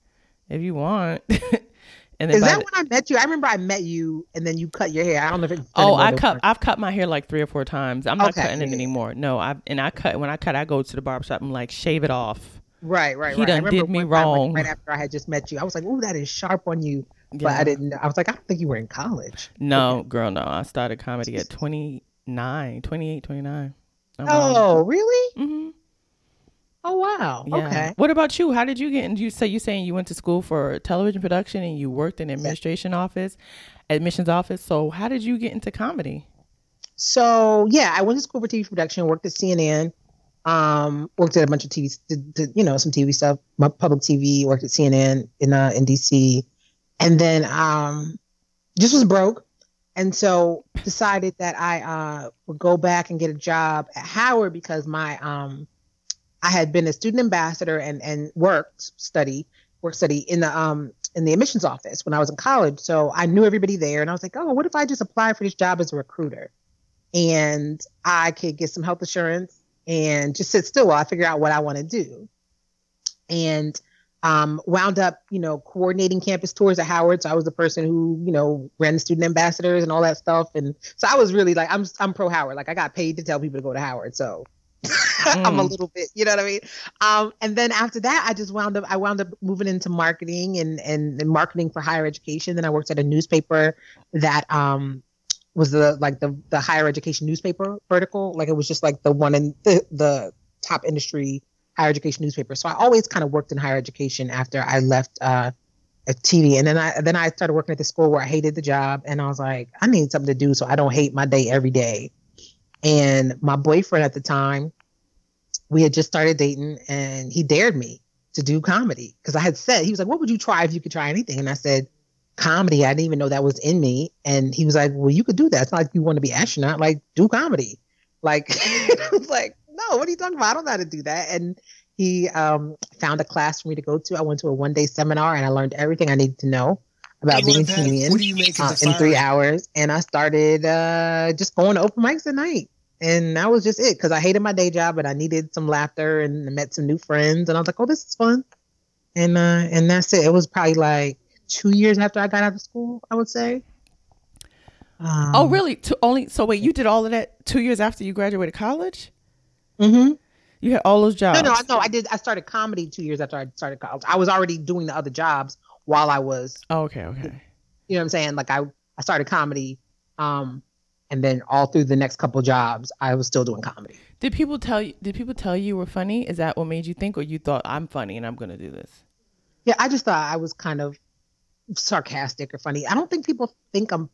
if you want. and then is that the, when I met you? I remember I met you, and then you cut your hair. I don't know if it's. Oh, I cut. I've cut my hair like three or four times. I'm not okay. cutting it anymore. No, I and I cut when I cut. I go to the barbershop and like shave it off. Right, right. He right. done did me wrong. Like, right after I had just met you, I was like, "Ooh, that is sharp on you." But. I didn't. I was like, I don't think you were in college. No, okay. girl, no. I started comedy at 29, 28, 29. oh, really? Mm-hmm. Oh wow. Yeah. Okay. What about you? How did you get into you say you saying you went to school for television production and you worked in administration yeah. office, admissions office. So how did you get into comedy? So yeah, I went to school for TV production, worked at CNN, um, worked at a bunch of TV, did, did, you know, some TV stuff, public TV, worked at CNN in uh, in DC, and then um, just was broke, and so decided that I uh, would go back and get a job at Howard because my um, I had been a student ambassador and and worked study work study in the um in the admissions office when I was in college. So I knew everybody there, and I was like, oh, what if I just apply for this job as a recruiter, and I could get some health insurance and just sit still while I figure out what I want to do. And um, wound up, you know, coordinating campus tours at Howard. So I was the person who, you know, ran the student ambassadors and all that stuff. And so I was really like, I'm, I'm pro Howard. Like I got paid to tell people to go to Howard. So mm. I'm a mm. little bit, you know what I mean? Um, and then after that, I just wound up, I wound up moving into marketing and, and, and marketing for higher education. Then I worked at a newspaper that, um, was the like the the higher education newspaper vertical like it was just like the one in the the top industry higher education newspaper. So I always kind of worked in higher education after I left uh, TV, and then I then I started working at the school where I hated the job, and I was like, I need something to do so I don't hate my day every day. And my boyfriend at the time, we had just started dating, and he dared me to do comedy because I had said he was like, "What would you try if you could try anything?" And I said, "Comedy." I didn't even know that was in me, and he was like, "Well, you could do that. It's not like you want to be astronaut. Like, do comedy." Like, I was like, no, what are you talking about? I don't know how to do that. And he um, found a class for me to go to. I went to a one day seminar and I learned everything I needed to know about being a comedian uh, in three hours. And I started uh, just going to open mics at night. And that was just it because I hated my day job, but I needed some laughter and met some new friends. And I was like, oh, this is fun. And uh, and that's it. It was probably like two years after I got out of school, I would say. Um, oh, really? To only so wait, you did all of that two years after you graduated college? Mm-hmm. You had all those jobs. No, no, I no. I did. I started comedy two years after I started college. I was already doing the other jobs while I was. Oh, okay, okay. You know what I'm saying? Like I, I started comedy, um, and then all through the next couple jobs, I was still doing comedy. Did people tell you? Did people tell you you were funny? Is that what made you think, or you thought I'm funny and I'm gonna do this? Yeah, I just thought I was kind of sarcastic or funny. I don't think people think I'm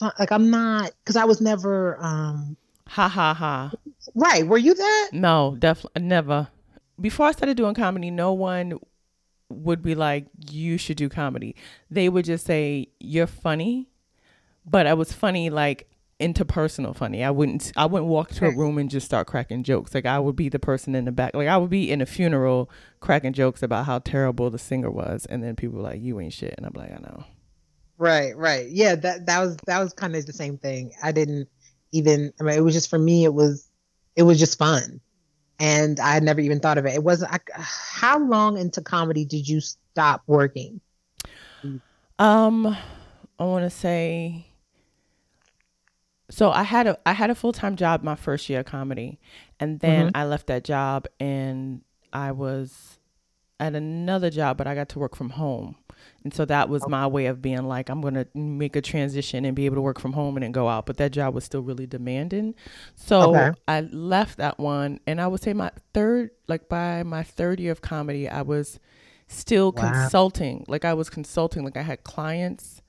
like I'm not because I was never. um Ha ha ha. Right. Were you that? No, definitely never. Before I started doing comedy, no one would be like, you should do comedy. They would just say, you're funny. But I was funny like interpersonal funny. I wouldn't I wouldn't walk to a room and just start cracking jokes. Like I would be the person in the back. Like I would be in a funeral cracking jokes about how terrible the singer was and then people were like, You ain't shit and I'm like, I know. Right, right. Yeah, that that was that was kind of the same thing. I didn't even I mean it was just for me it was it was just fun. And i had never even thought of it. It wasn't I, how long into comedy did you stop working? Um i want to say so i had a i had a full-time job my first year of comedy. And then mm-hmm. i left that job and i was at another job but i got to work from home and so that was my way of being like, I'm going to make a transition and be able to work from home and then go out. But that job was still really demanding. So okay. I left that one. And I would say my third, like by my third year of comedy, I was still wow. consulting. Like I was consulting, like I had clients.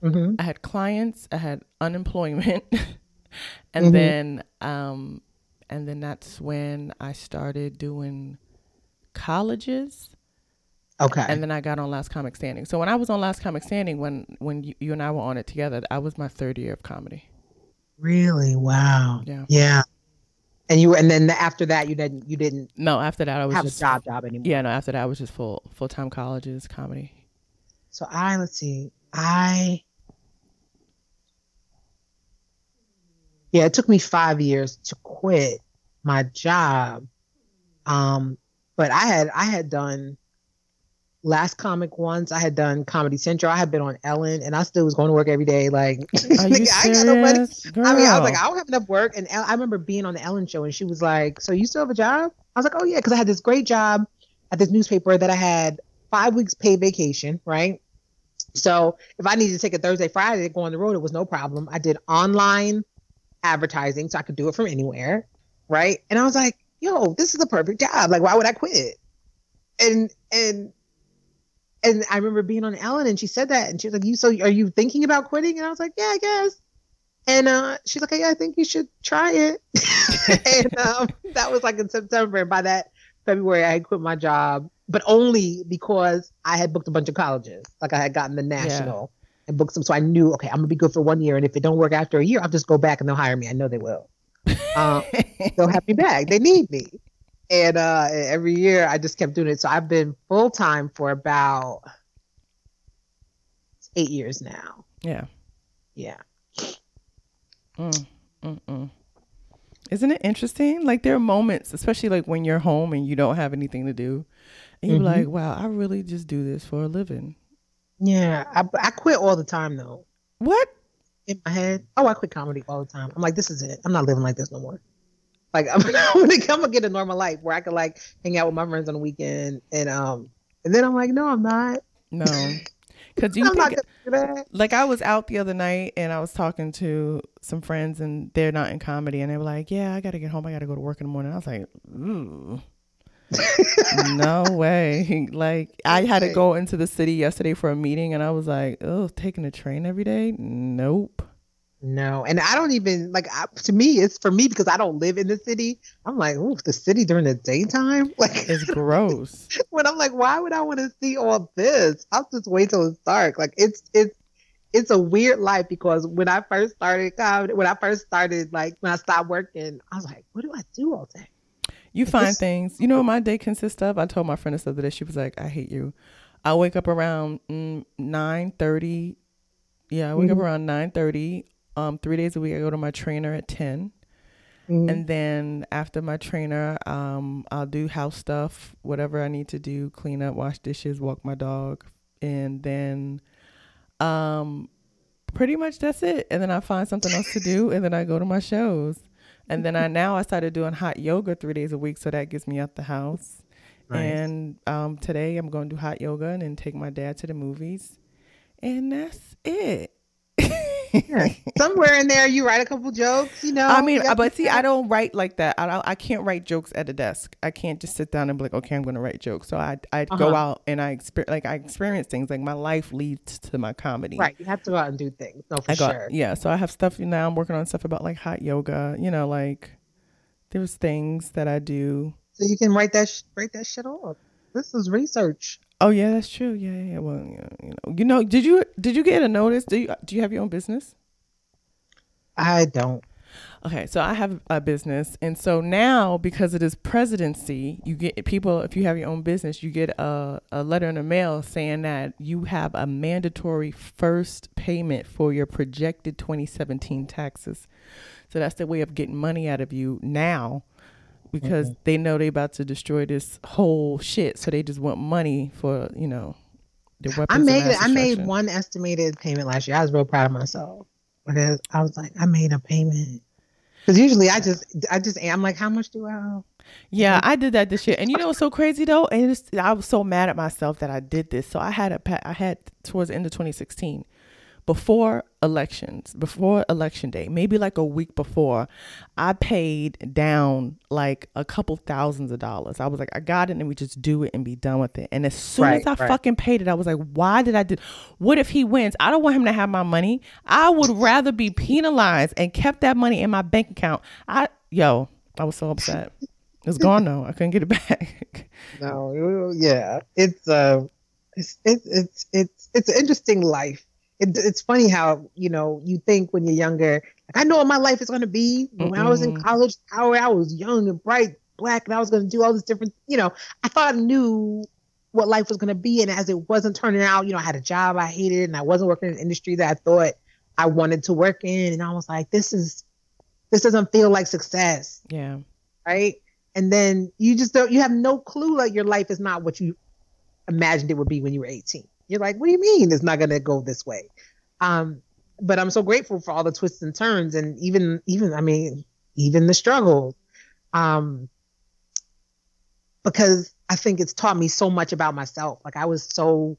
Mm-hmm. I had clients, I had unemployment. and mm-hmm. then, um, and then that's when I started doing colleges Okay. And then I got on Last Comic Standing. So when I was on Last Comic Standing, when when you, you and I were on it together, I was my third year of comedy. Really? Wow. Yeah. Yeah. And you and then after that, you didn't, you didn't. No, after that, I was have just, a job job anymore. Yeah, no, after that, I was just full full time colleges comedy. So I let's see, I yeah, it took me five years to quit my job. Um, but I had I had done last comic once. I had done Comedy Central. I had been on Ellen, and I still was going to work every day. Like, you I got no money. Girl. I mean, I was like, I don't have enough work. And El- I remember being on the Ellen show, and she was like, "So you still have a job?" I was like, "Oh yeah," because I had this great job at this newspaper that I had five weeks paid vacation, right? So if I needed to take a Thursday, Friday to go on the road, it was no problem. I did online advertising, so I could do it from anywhere, right? And I was like, "Yo, this is the perfect job. Like, why would I quit?" And and and I remember being on Ellen, and she said that, and she was like, "You so are you thinking about quitting?" And I was like, "Yeah, I guess." And uh, she's like, "Yeah, I think you should try it." and um, that was like in September. And by that February, I had quit my job, but only because I had booked a bunch of colleges. Like I had gotten the national and booked some, so I knew, okay, I'm gonna be good for one year, and if it don't work after a year, I'll just go back and they'll hire me. I know they will. Um, they'll have me back. They need me. And uh, every year, I just kept doing it. So I've been full time for about eight years now. Yeah. Yeah. Mm, mm, mm. Isn't it interesting? Like there are moments, especially like when you're home and you don't have anything to do, and you're Mhm. like, "Wow, I really just do this for a living." Yeah. I, I quit all the time though. What? in my head. Oh, I quit comedy all the time. I'm like, this is it. I'm not living like this no more. Like I'm, gonna, I'm gonna get a normal life where I can like hang out with my friends on the weekend and um and then I'm like, no, I'm not. No, because you I'm not gonna do that. like I was out the other night and I was talking to some friends and they're not in comedy and they were like, "Yeah, I got to get home. I got to go to work in the morning." I was like, "Ooh." no way. Like I had to go into the city yesterday for a meeting and I was like, "Oh, taking the train every day? Nope." No, and I don't even like. I, to me, it's for me because I don't live in the city. I'm like, ooh, the city during the daytime. Like It's gross. when I'm like, why would I want to see all this? I'll just wait till it's dark. Like it's it's it's a weird life because when I first started comedy, when I first started like when I stopped working, I was like, what do I do all day? You find things. You know what my day consists of? I told my friend this other day. She was like, "I hate you." I wake up around mm, nine thirty. Yeah, I wake up Mhm. around nine thirty. Um, three days a week, I go to my trainer at ten, Mhm. and then after my trainer, um, I'll do house stuff, whatever I need to do, clean up, wash dishes, walk my dog, and then, um, pretty much that's it. And then I find something else to do, and then I go to my shows. And then I now I started doing hot yoga three days a week, so that gets me out the house. Nice. And um, today I'm going to do hot yoga and then take my dad to the movies, and that's it. Yeah. Somewhere in there, you write a couple jokes. You know. I mean, but see, I don't write like that. I don't, I can't write jokes at a desk. I can't just sit down and be like, okay, I'm going to write jokes. So I I go Uh-huh. out and I experience like I experience things. Like my life leads to my comedy. Right, you have to go out and do things. No, for I got sure. yeah. So I have stuff now. I'm working on stuff about like hot yoga. You know, like there's things that I do. So you can write that sh- write that shit off. This is research. Oh yeah, that's true. Yeah, yeah. Well, you know, you know. Did you did you get a notice? Do you do you have your own business? I don't. Okay, so I have a business, and so now because it is presidency, you get people. If you have your own business, you get a, a letter in the mail saying that you have a mandatory first payment for your projected 2017 taxes. So that's the way of getting money out of you now, because mm-hmm. they know they about to destroy this whole shit. So they just want money for you know. The weapons I made. I made one estimated payment last year. I was real proud of myself because I was like, I made a payment. Because usually I just, I just, I'm like, how much do I owe? Yeah, I did that this year, and you know what's so crazy though? And I was so mad at myself that I did this. So I had a I had towards the end of 2016, before elections, before election day, maybe like a week before, I paid down like a couple thousands of dollars. I was like, I got it, and we just do it and be done with it. And as soon as I right. fucking paid it, I was like, why did I do? What if he wins? I don't want him to have my money. I would rather be penalized and kept that money in my bank account. I yo, I was so upset. It's gone though. I couldn't get it back. No, yeah, it's, uh, it's, it's, it's, it's, it's an interesting life. It, it's funny how, you know, you think when you're younger, Like I know what my life is gonna be. When Mm-mm. I was in college, how I was young and bright, black, and I was gonna do all this different, you know, I thought I knew what life was gonna be. And as it wasn't turning out, you know, I had a job I hated and I wasn't working in an industry that I thought I wanted to work in. And I was like, this is this doesn't feel like success. Yeah. Right. And then you just don't you have no clue like your life is not what you imagined it would be when you were 18. You're like, what do you mean it's not gonna go this way? Um, but I'm so grateful for all the twists and turns and even even I mean even the struggle. Um, because I think it's taught me so much about myself. Like I was so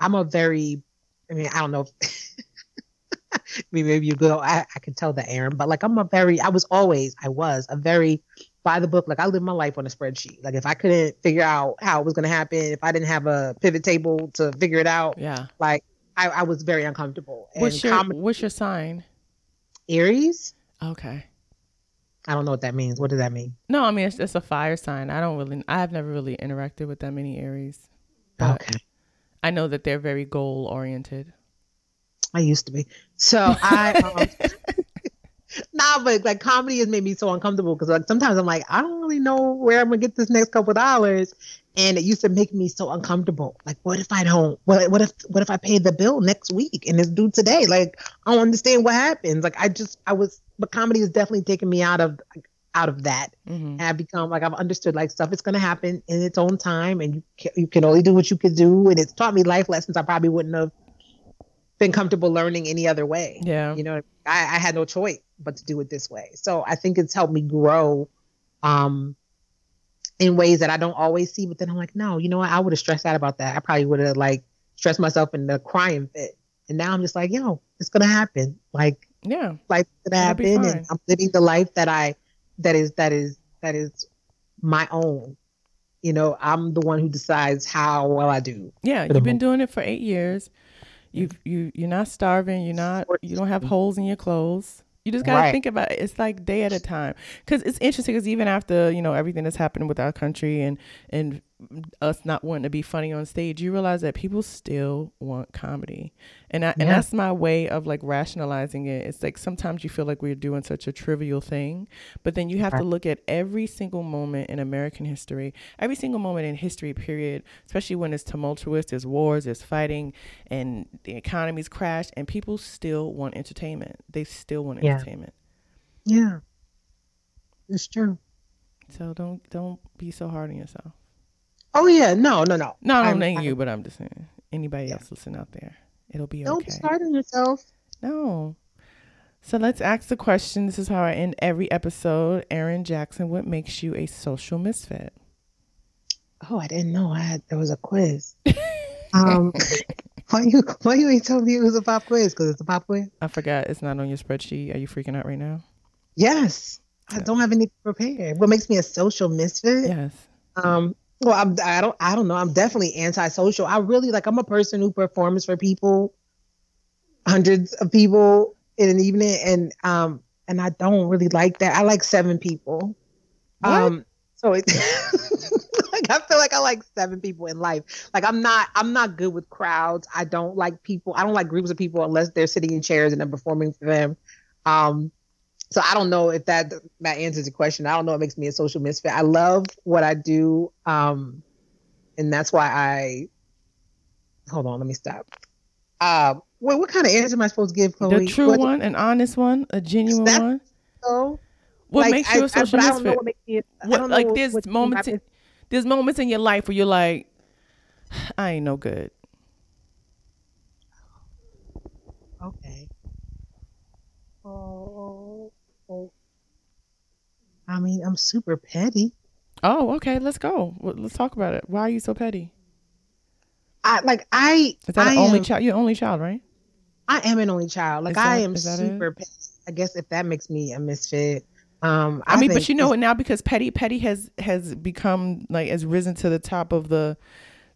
I'm a very I mean, I don't know if maybe you go, I, I can tell that Erin, but like I'm a very I was always, I was a very by the book. Like I live my life on a spreadsheet. Like if I couldn't figure out how it was gonna happen, if I didn't have a pivot table to figure it out, yeah, like I, I was very uncomfortable. What's your comedy, What's your sign? Aries. Okay. I don't know what that means. What does that mean? No, I mean it's, it's a fire sign. I don't really. I've never really interacted with that many Aries. Okay. I know that they're very goal oriented. I used to be. So I. Um, nah, but like comedy has made me so uncomfortable because like sometimes I'm like, I don't really know where I'm gonna get this next couple dollars, and it used to make me so uncomfortable. Like, what if I don't? What what if what if I pay the bill next week and it's due today? Like, I don't understand what happens. Like, I just I was, but comedy has definitely taken me out of out of that, mm-hmm. and I've become like I've understood like stuff is gonna happen in its own time, and you can, you can only do what you can do, and it's taught me life lessons I probably wouldn't have been comfortable learning any other way. Yeah. You know, I, I had no choice but to do it this way. So I think it's helped me grow um in ways that I don't always see. But then I'm like, no, you know what? I would have stressed out about that. I probably would have like stressed myself in the crying fit. And now I'm just like, yo, it's gonna happen. Like, yeah, life's gonna happen, and I'm living the life that I that is that is that is my own. You know, I'm the one who decides how well I do. Yeah, you've been doing it for eight years. You you you're not starving. You're not. You don't have holes in your clothes. You just gotta right. think about it. It's like day at a time. Because it's interesting. Because even after you know everything that's happened with our country and and us not wanting to be funny on stage, you realize that people still want comedy, and I, yeah. and that's my way of like rationalizing it. It's like sometimes you feel like we're doing such a trivial thing, but then you have to look at every single moment in American history, every single moment in history, period. Especially when it's tumultuous, there's wars, there's fighting, and the economy's crashed, and people still want entertainment. They still want yeah. entertainment. Yeah, it's true. So don't don't be so hard on yourself. Oh yeah, no, no, no. No, I don't mean you, but I'm just saying anybody yeah. else listening out there, it'll be don't okay. Don't be hard on yourself. No. So let's ask the question. This is how I end every episode. Erin Jackson, what makes you a social misfit? Oh, I didn't know I had there was a quiz. um, why you why you ain't telling me it was a pop quiz? Because it's a pop quiz. I forgot it's not on your spreadsheet. Are you freaking out right now? Yes, I don't have any prepared. What makes me a social misfit? Yes. Um, well, I'm, I don't, I don't know. I'm definitely antisocial. I really like. I'm a person who performs for people, hundreds of people in an evening, and um, and I don't really like that. I like seven people. What? Um, so it, like I feel like I like seven people in life. Like I'm not, I'm not good with crowds. I don't like people. I don't like groups of people unless they're sitting in chairs and I'm performing for them. Um, so I don't know if that that answers the question. I don't know what makes me a social misfit. I love what I do, um, and that's why I. Hold on, let me stop. Uh, what, what kind of answer am I supposed to give, Chloe? The true what, one, an honest one, a genuine one. So, what like, makes you a social I, I, misfit? What me, what, like there's moments, in, there's moments in your life where you're like, I ain't no good. Okay. Oh. I mean, I'm super petty. Oh, okay. Let's go. Let's talk about it. Why are you so petty? I like I. Is that I an only child? You're only child, right? I am an only child. Like that, I am super petty. I guess if that makes me a misfit. Um, I, I mean, but you know what now because petty petty has has become like has risen to the top of the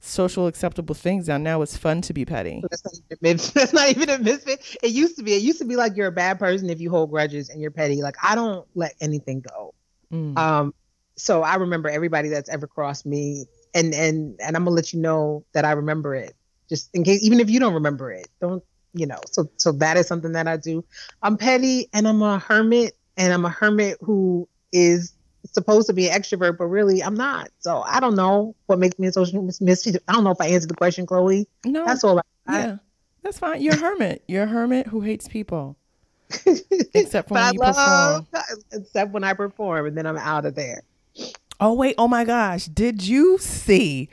social acceptable things now. Now it's fun to be petty. That's not, even, that's not even a misfit. It used to be. It used to be like you're a bad person if you hold grudges and you're petty. Like I don't let anything go. Mm. Um, so I remember everybody that's ever crossed me, and and and I'm gonna let you know that I remember it, just in case, even if you don't remember it. Don't you know, so so that is something that I do. I'm petty and I'm a hermit, and I'm a hermit who is supposed to be an extrovert, but really I'm not. So I don't know what makes me a social misfit. I don't know if I answered the question, Chloe. No, that's all. I, yeah, that's fine. You're a hermit. You're a hermit who hates people. Except when you love, perform. Except when I perform, and then I'm out of there. Oh wait! Oh my gosh! Did you see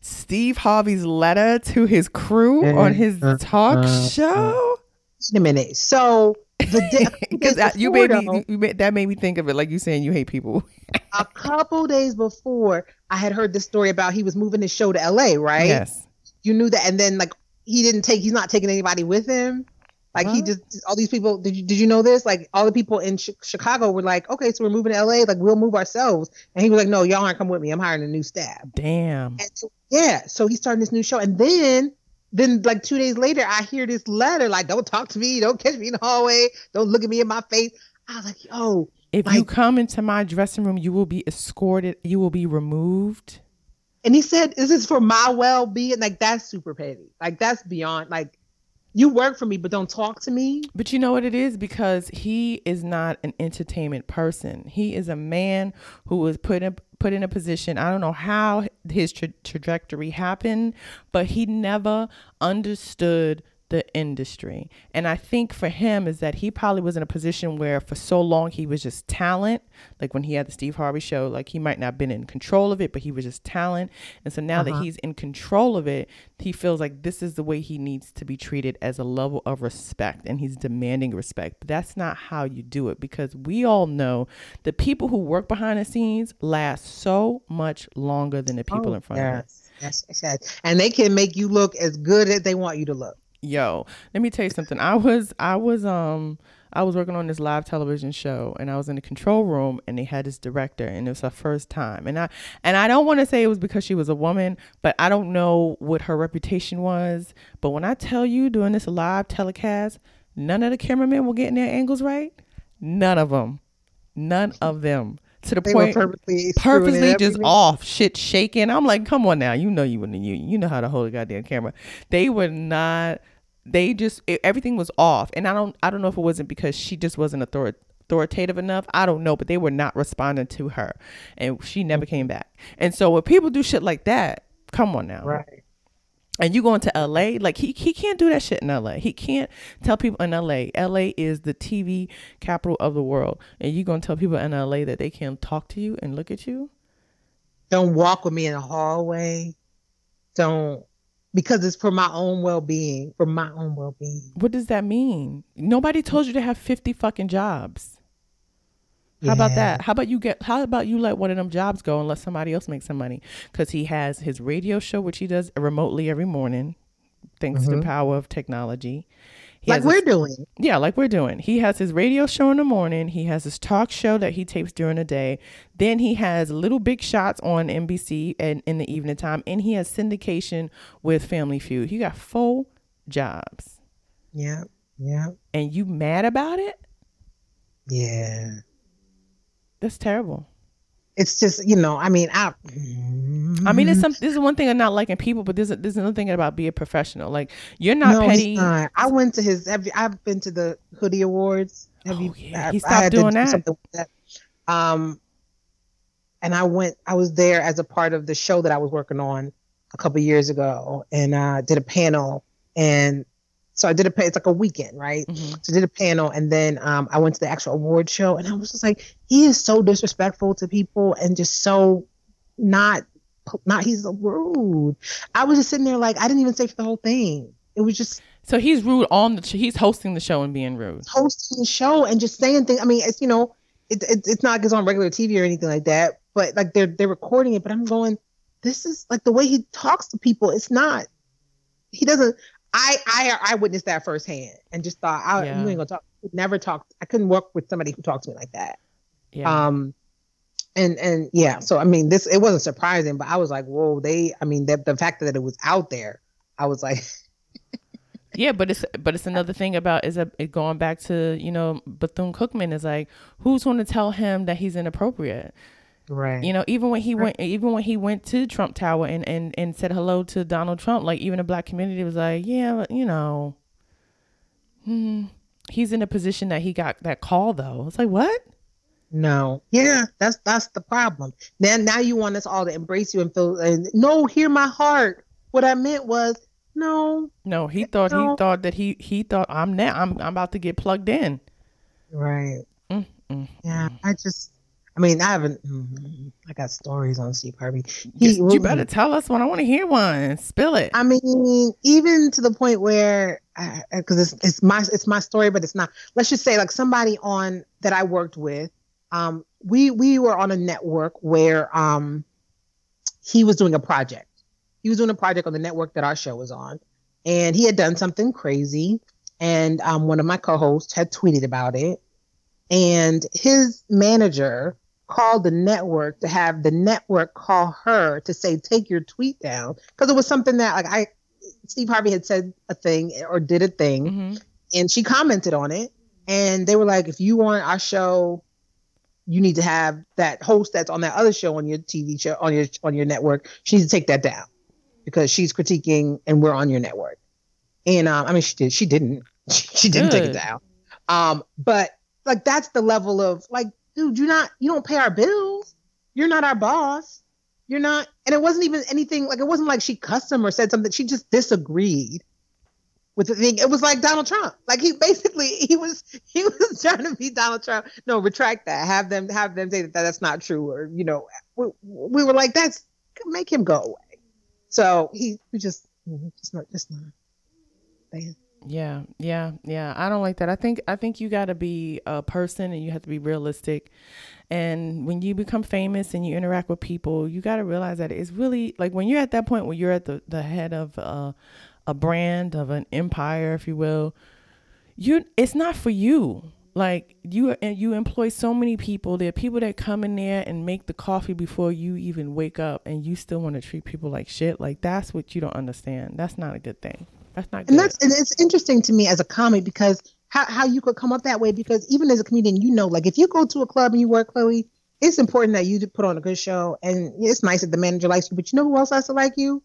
Steve Harvey's letter to his crew on his uh, talk uh, show? Wait a minute. So the because you made me you made, that made me think of it like you saying you hate people. a couple days before, I had heard this story about he was moving his show to L.A. Right? Yes. You knew that, and then like he didn't take. He's not taking anybody with him. Like what? he just all these people. Did you did you know this? Like all the people in ch- Chicago were like, okay, so we're moving to LA. Like we'll move ourselves. And he was like, no, y'all aren't coming with me. I'm hiring a new staff. Damn. So, yeah. So he's starting this new show, and then then like two days later, I hear this letter like, don't talk to me, don't catch me in the hallway, don't look at me in my face. I was like, yo. If like, you come into my dressing room, you will be escorted. You will be removed. And he said, "This is for my well-being." Like that's super petty. Like that's beyond. Like you work for me, but don't talk to me. But you know what it is? Because he is not an entertainment person. He is a man who was put in put in a position. I don't know how his tra- trajectory happened, but he never understood the industry. And I think for him is that he probably was in a position where for so long he was just talent. Like when he had the Steve Harvey show, like he might not have been in control of it, but he was just talent. And so now uh-huh. that he's in control of it, he feels like this is the way he needs to be treated as a level of respect and he's demanding respect. But that's not how you do it because we all know the people who work behind the scenes last so much longer than the people oh, in front yes. of us. Yes, yes, and they can make you look as good as they want you to look yo let me tell you something. I was i was um i was working on this live television show and i was in the control room and they had this director and it was her first time. And i and i don't want to say it was because she was a woman but i don't know what her reputation was. But when i tell you doing this live telecast none of the cameramen were getting their angles right. None of them none of them to the they point purposely, purposely just off, shit shaking. I'm like, come on now, you know you wouldn't you you know how to hold a goddamn camera. They were not. They just it, everything was off, and I don't I don't know if it wasn't because she just wasn't author, authoritative enough. I don't know, but they were not responding to her, and she never came back. And so when people do shit like that, come on now, right? And you going to LA, like he he can't do that shit in LA. He can't tell people in LA. LA is the TV capital of the world, and you gonna tell people in LA that they can't talk to you and look at you? Don't walk with me in the hallway. Don't because it's for my own well being. For my own well being. What does that mean? Nobody told you to have fifty fucking jobs. How about that? How about you get? How about you let one of them jobs go and let somebody else make some money? Because he has his radio show, which he does remotely every morning, thanks mm-hmm. to the power of technology. He like we're doing. Yeah, like we're doing. He has his radio show in the morning. He has his talk show that he tapes during the day. Then he has little big shots on NBC and in the evening time, and he has syndication with Family Feud. He got four jobs. Yeah, yeah. And you mad about it? Yeah. That's terrible. It's just you know, I mean, I. I mean, it's some. This is one thing I'm not liking people, but there's a, there's another thing about being professional. Like you're not no, petty. Not. I went to his. Have you, I've been to the Hoodie Awards. Have oh, you? Yeah. He stopped doing that. Do that. Um, and I went. I was there as a part of the show that I was working on a couple years ago, and uh, did a panel. And so I did a it's like a weekend, right? Mm-hmm. So I did a panel, and then um, I went to the actual award show, and I was just like, he is so disrespectful to people, and just so not not he's rude. I was just sitting there like I didn't even say for the whole thing. It was just so he's rude on the he's hosting the show and being rude, hosting the show and just saying things. I mean, it's you know, it, it it's not because on regular TV or anything like that, but like they're they're recording it. But I'm going, this is like the way he talks to people. It's not. He doesn't. I I I witnessed that firsthand and just thought, I, yeah. you ain't gonna talk. Never talked. I couldn't work with somebody who talked to me like that. Yeah. Um, and and yeah. So I mean, this it wasn't surprising, but I was like, whoa. They. I mean, the the fact that it was out there, I was like. yeah, but it's but it's another thing about is a, it going back to you know Bethune Cookman is like who's going to tell him that he's inappropriate? Right. You know, even when he went, even when he went to Trump Tower and, and, and said hello to Donald Trump, like even the black community was like, yeah, you know, Hmm. He's in a position that he got that call though. It's like what? No. Yeah, that's that's the problem. Now now you want us all to embrace you and feel and no, hear my heart. What I meant was no. No, he thought no. he thought that he he thought I'm now I'm I'm about to get plugged in. Right. Mm, mm, yeah. I just I mean, I haven't. Mm, I got stories on Steve Harvey. He, you better tell us one. I want to hear one. Spill it. I mean, even to the point where, because it's it's my it's my story, but it's not. Let's just say, like somebody on that I worked with, um, we we were on a network where um, he was doing a project. He was doing a project on the network that our show was on, and he had done something crazy. And um, one of my co-hosts had tweeted about it, and his manager called the network to have the network call her to say take your tweet down because it was something that like I Steve Harvey had said a thing or did a thing mm-hmm. and she commented on it and they were like if you want our show you need to have that host that's on that other show on your TV show on your on your network she needs to take that down because she's critiquing and we're on your network and um, I mean she did she didn't she didn't Good. take it down um but like that's the level of like dude, you're not, you don't pay our bills. You're not our boss. You're not, and it wasn't even anything like it wasn't like she cussed him or said something. She just disagreed with the thing. It was like Donald Trump. Like he basically he was he was trying to be Donald Trump. No, retract that. Have them have them say that that's not true, or you know, we, we were like that's make him go away. So he we just mm-hmm, just not just not. Man. Yeah, yeah, yeah. I don't like that. I think I think you got to be a person and you have to be realistic. And when you become famous and you interact with people, you got to realize that it's really like when you're at that point where you're at the the head of a, a brand of an empire, if you will. You it's not for you. Like you and you employ so many people. There are people that come in there and make the coffee before you even wake up, and you still want to treat people like shit. Like that's what you don't understand. That's not a good thing. That's not good. And that's and it's interesting to me as a comic because how, how you could come up that way because even as a comedian, you know, like if you go to a club and you work, Chloe, it's important that you put on a good show. And it's nice that the manager likes you, but you know who else has to like you?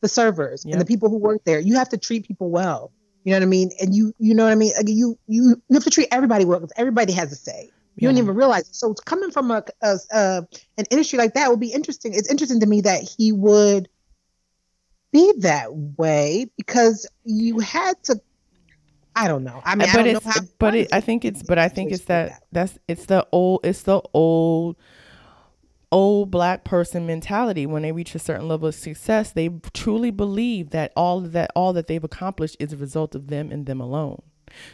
The servers yep. and the people who work there. You have to treat people well. You know what I mean? And you you know what I mean? Like you you you have to treat everybody well because everybody has a say. You yeah. don't even realize. It. So coming from a, a, a an industry like that would be interesting. It's interesting to me that he would be that way because you had to I don't know. I mean, but I it's, but it, I think it's, but I think it's that, that that's it's the old, it's the old, old black person mentality. When they reach a certain level of success, they truly believe that all that all that they've accomplished is a result of them and them alone.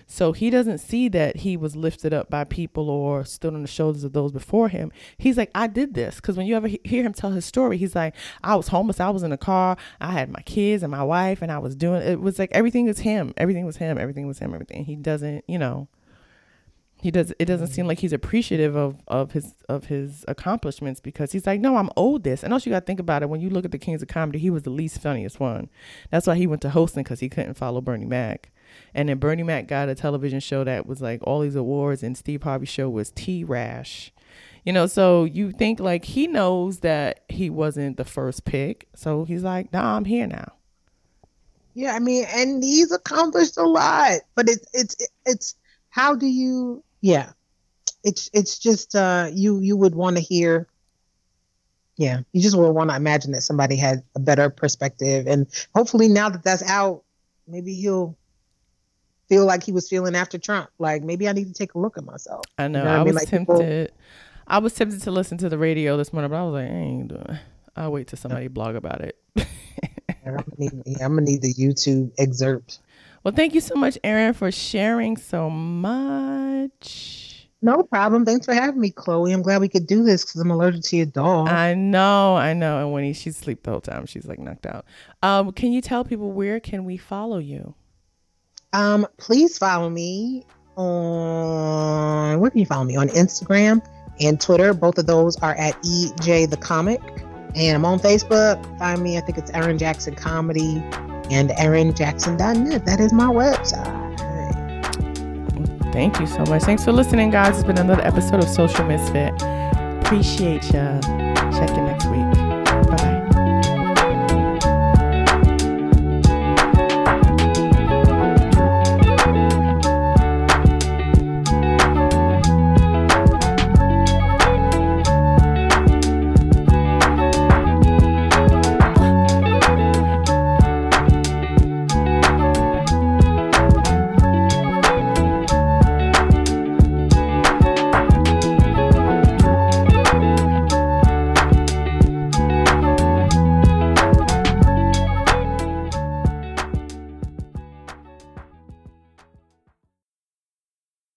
So he doesn't see that he was lifted up by people or stood on the shoulders of those before him. He's like, I did this. Because when you ever hear him tell his story, he's like, I was homeless. I was in a car. I had my kids and my wife, and I was doing it. was like everything was him. Everything was him. Everything was him. Everything. He doesn't, you know, he does it doesn't seem mm. like he's appreciative of of his of his accomplishments because he's like no i'm owed this and also you got to think about it when you look at the kings of comedy he was the least funniest one that's why he went to hosting because he couldn't follow bernie mac and then Bernie Mac got a television show that was like all these awards, and Steve Harvey's show was T Rash. You know, so you think like he knows that he wasn't the first pick. So he's like, nah, I'm here now. Yeah, I mean, and he's accomplished a lot, but it's it's it's how do you yeah. It's it's just uh you you would want to hear yeah, you just would want to imagine that somebody had a better perspective and hopefully now that that's out, maybe he'll feel like he was feeling after Trump. Like maybe I need to take a look at myself. I know. You know I, I mean? was like tempted. People, I was tempted to listen to the radio this morning, but I was like, I ain't doing. I'll wait till somebody blog about it. I'm, gonna need, yeah, I'm gonna need the YouTube excerpt. Well, thank you so much, Erin, for sharing so much. No problem. Thanks for having me, Chloe. I'm glad we could do this because I'm allergic to your dog. I know, I know. And when he, she's asleep the whole time, she's like knocked out. Um, can you tell people where can we follow you? Um, please follow me on where can you follow me on Instagram and Twitter. Both of those are at EJ the Comic. And I'm on Facebook. Find me, I think it's Erin Jackson Comedy and erinjackson.net. That is my website. Thank you so much. Thanks for listening, guys. It's been another episode of Social Misfit. Appreciate ya. Checking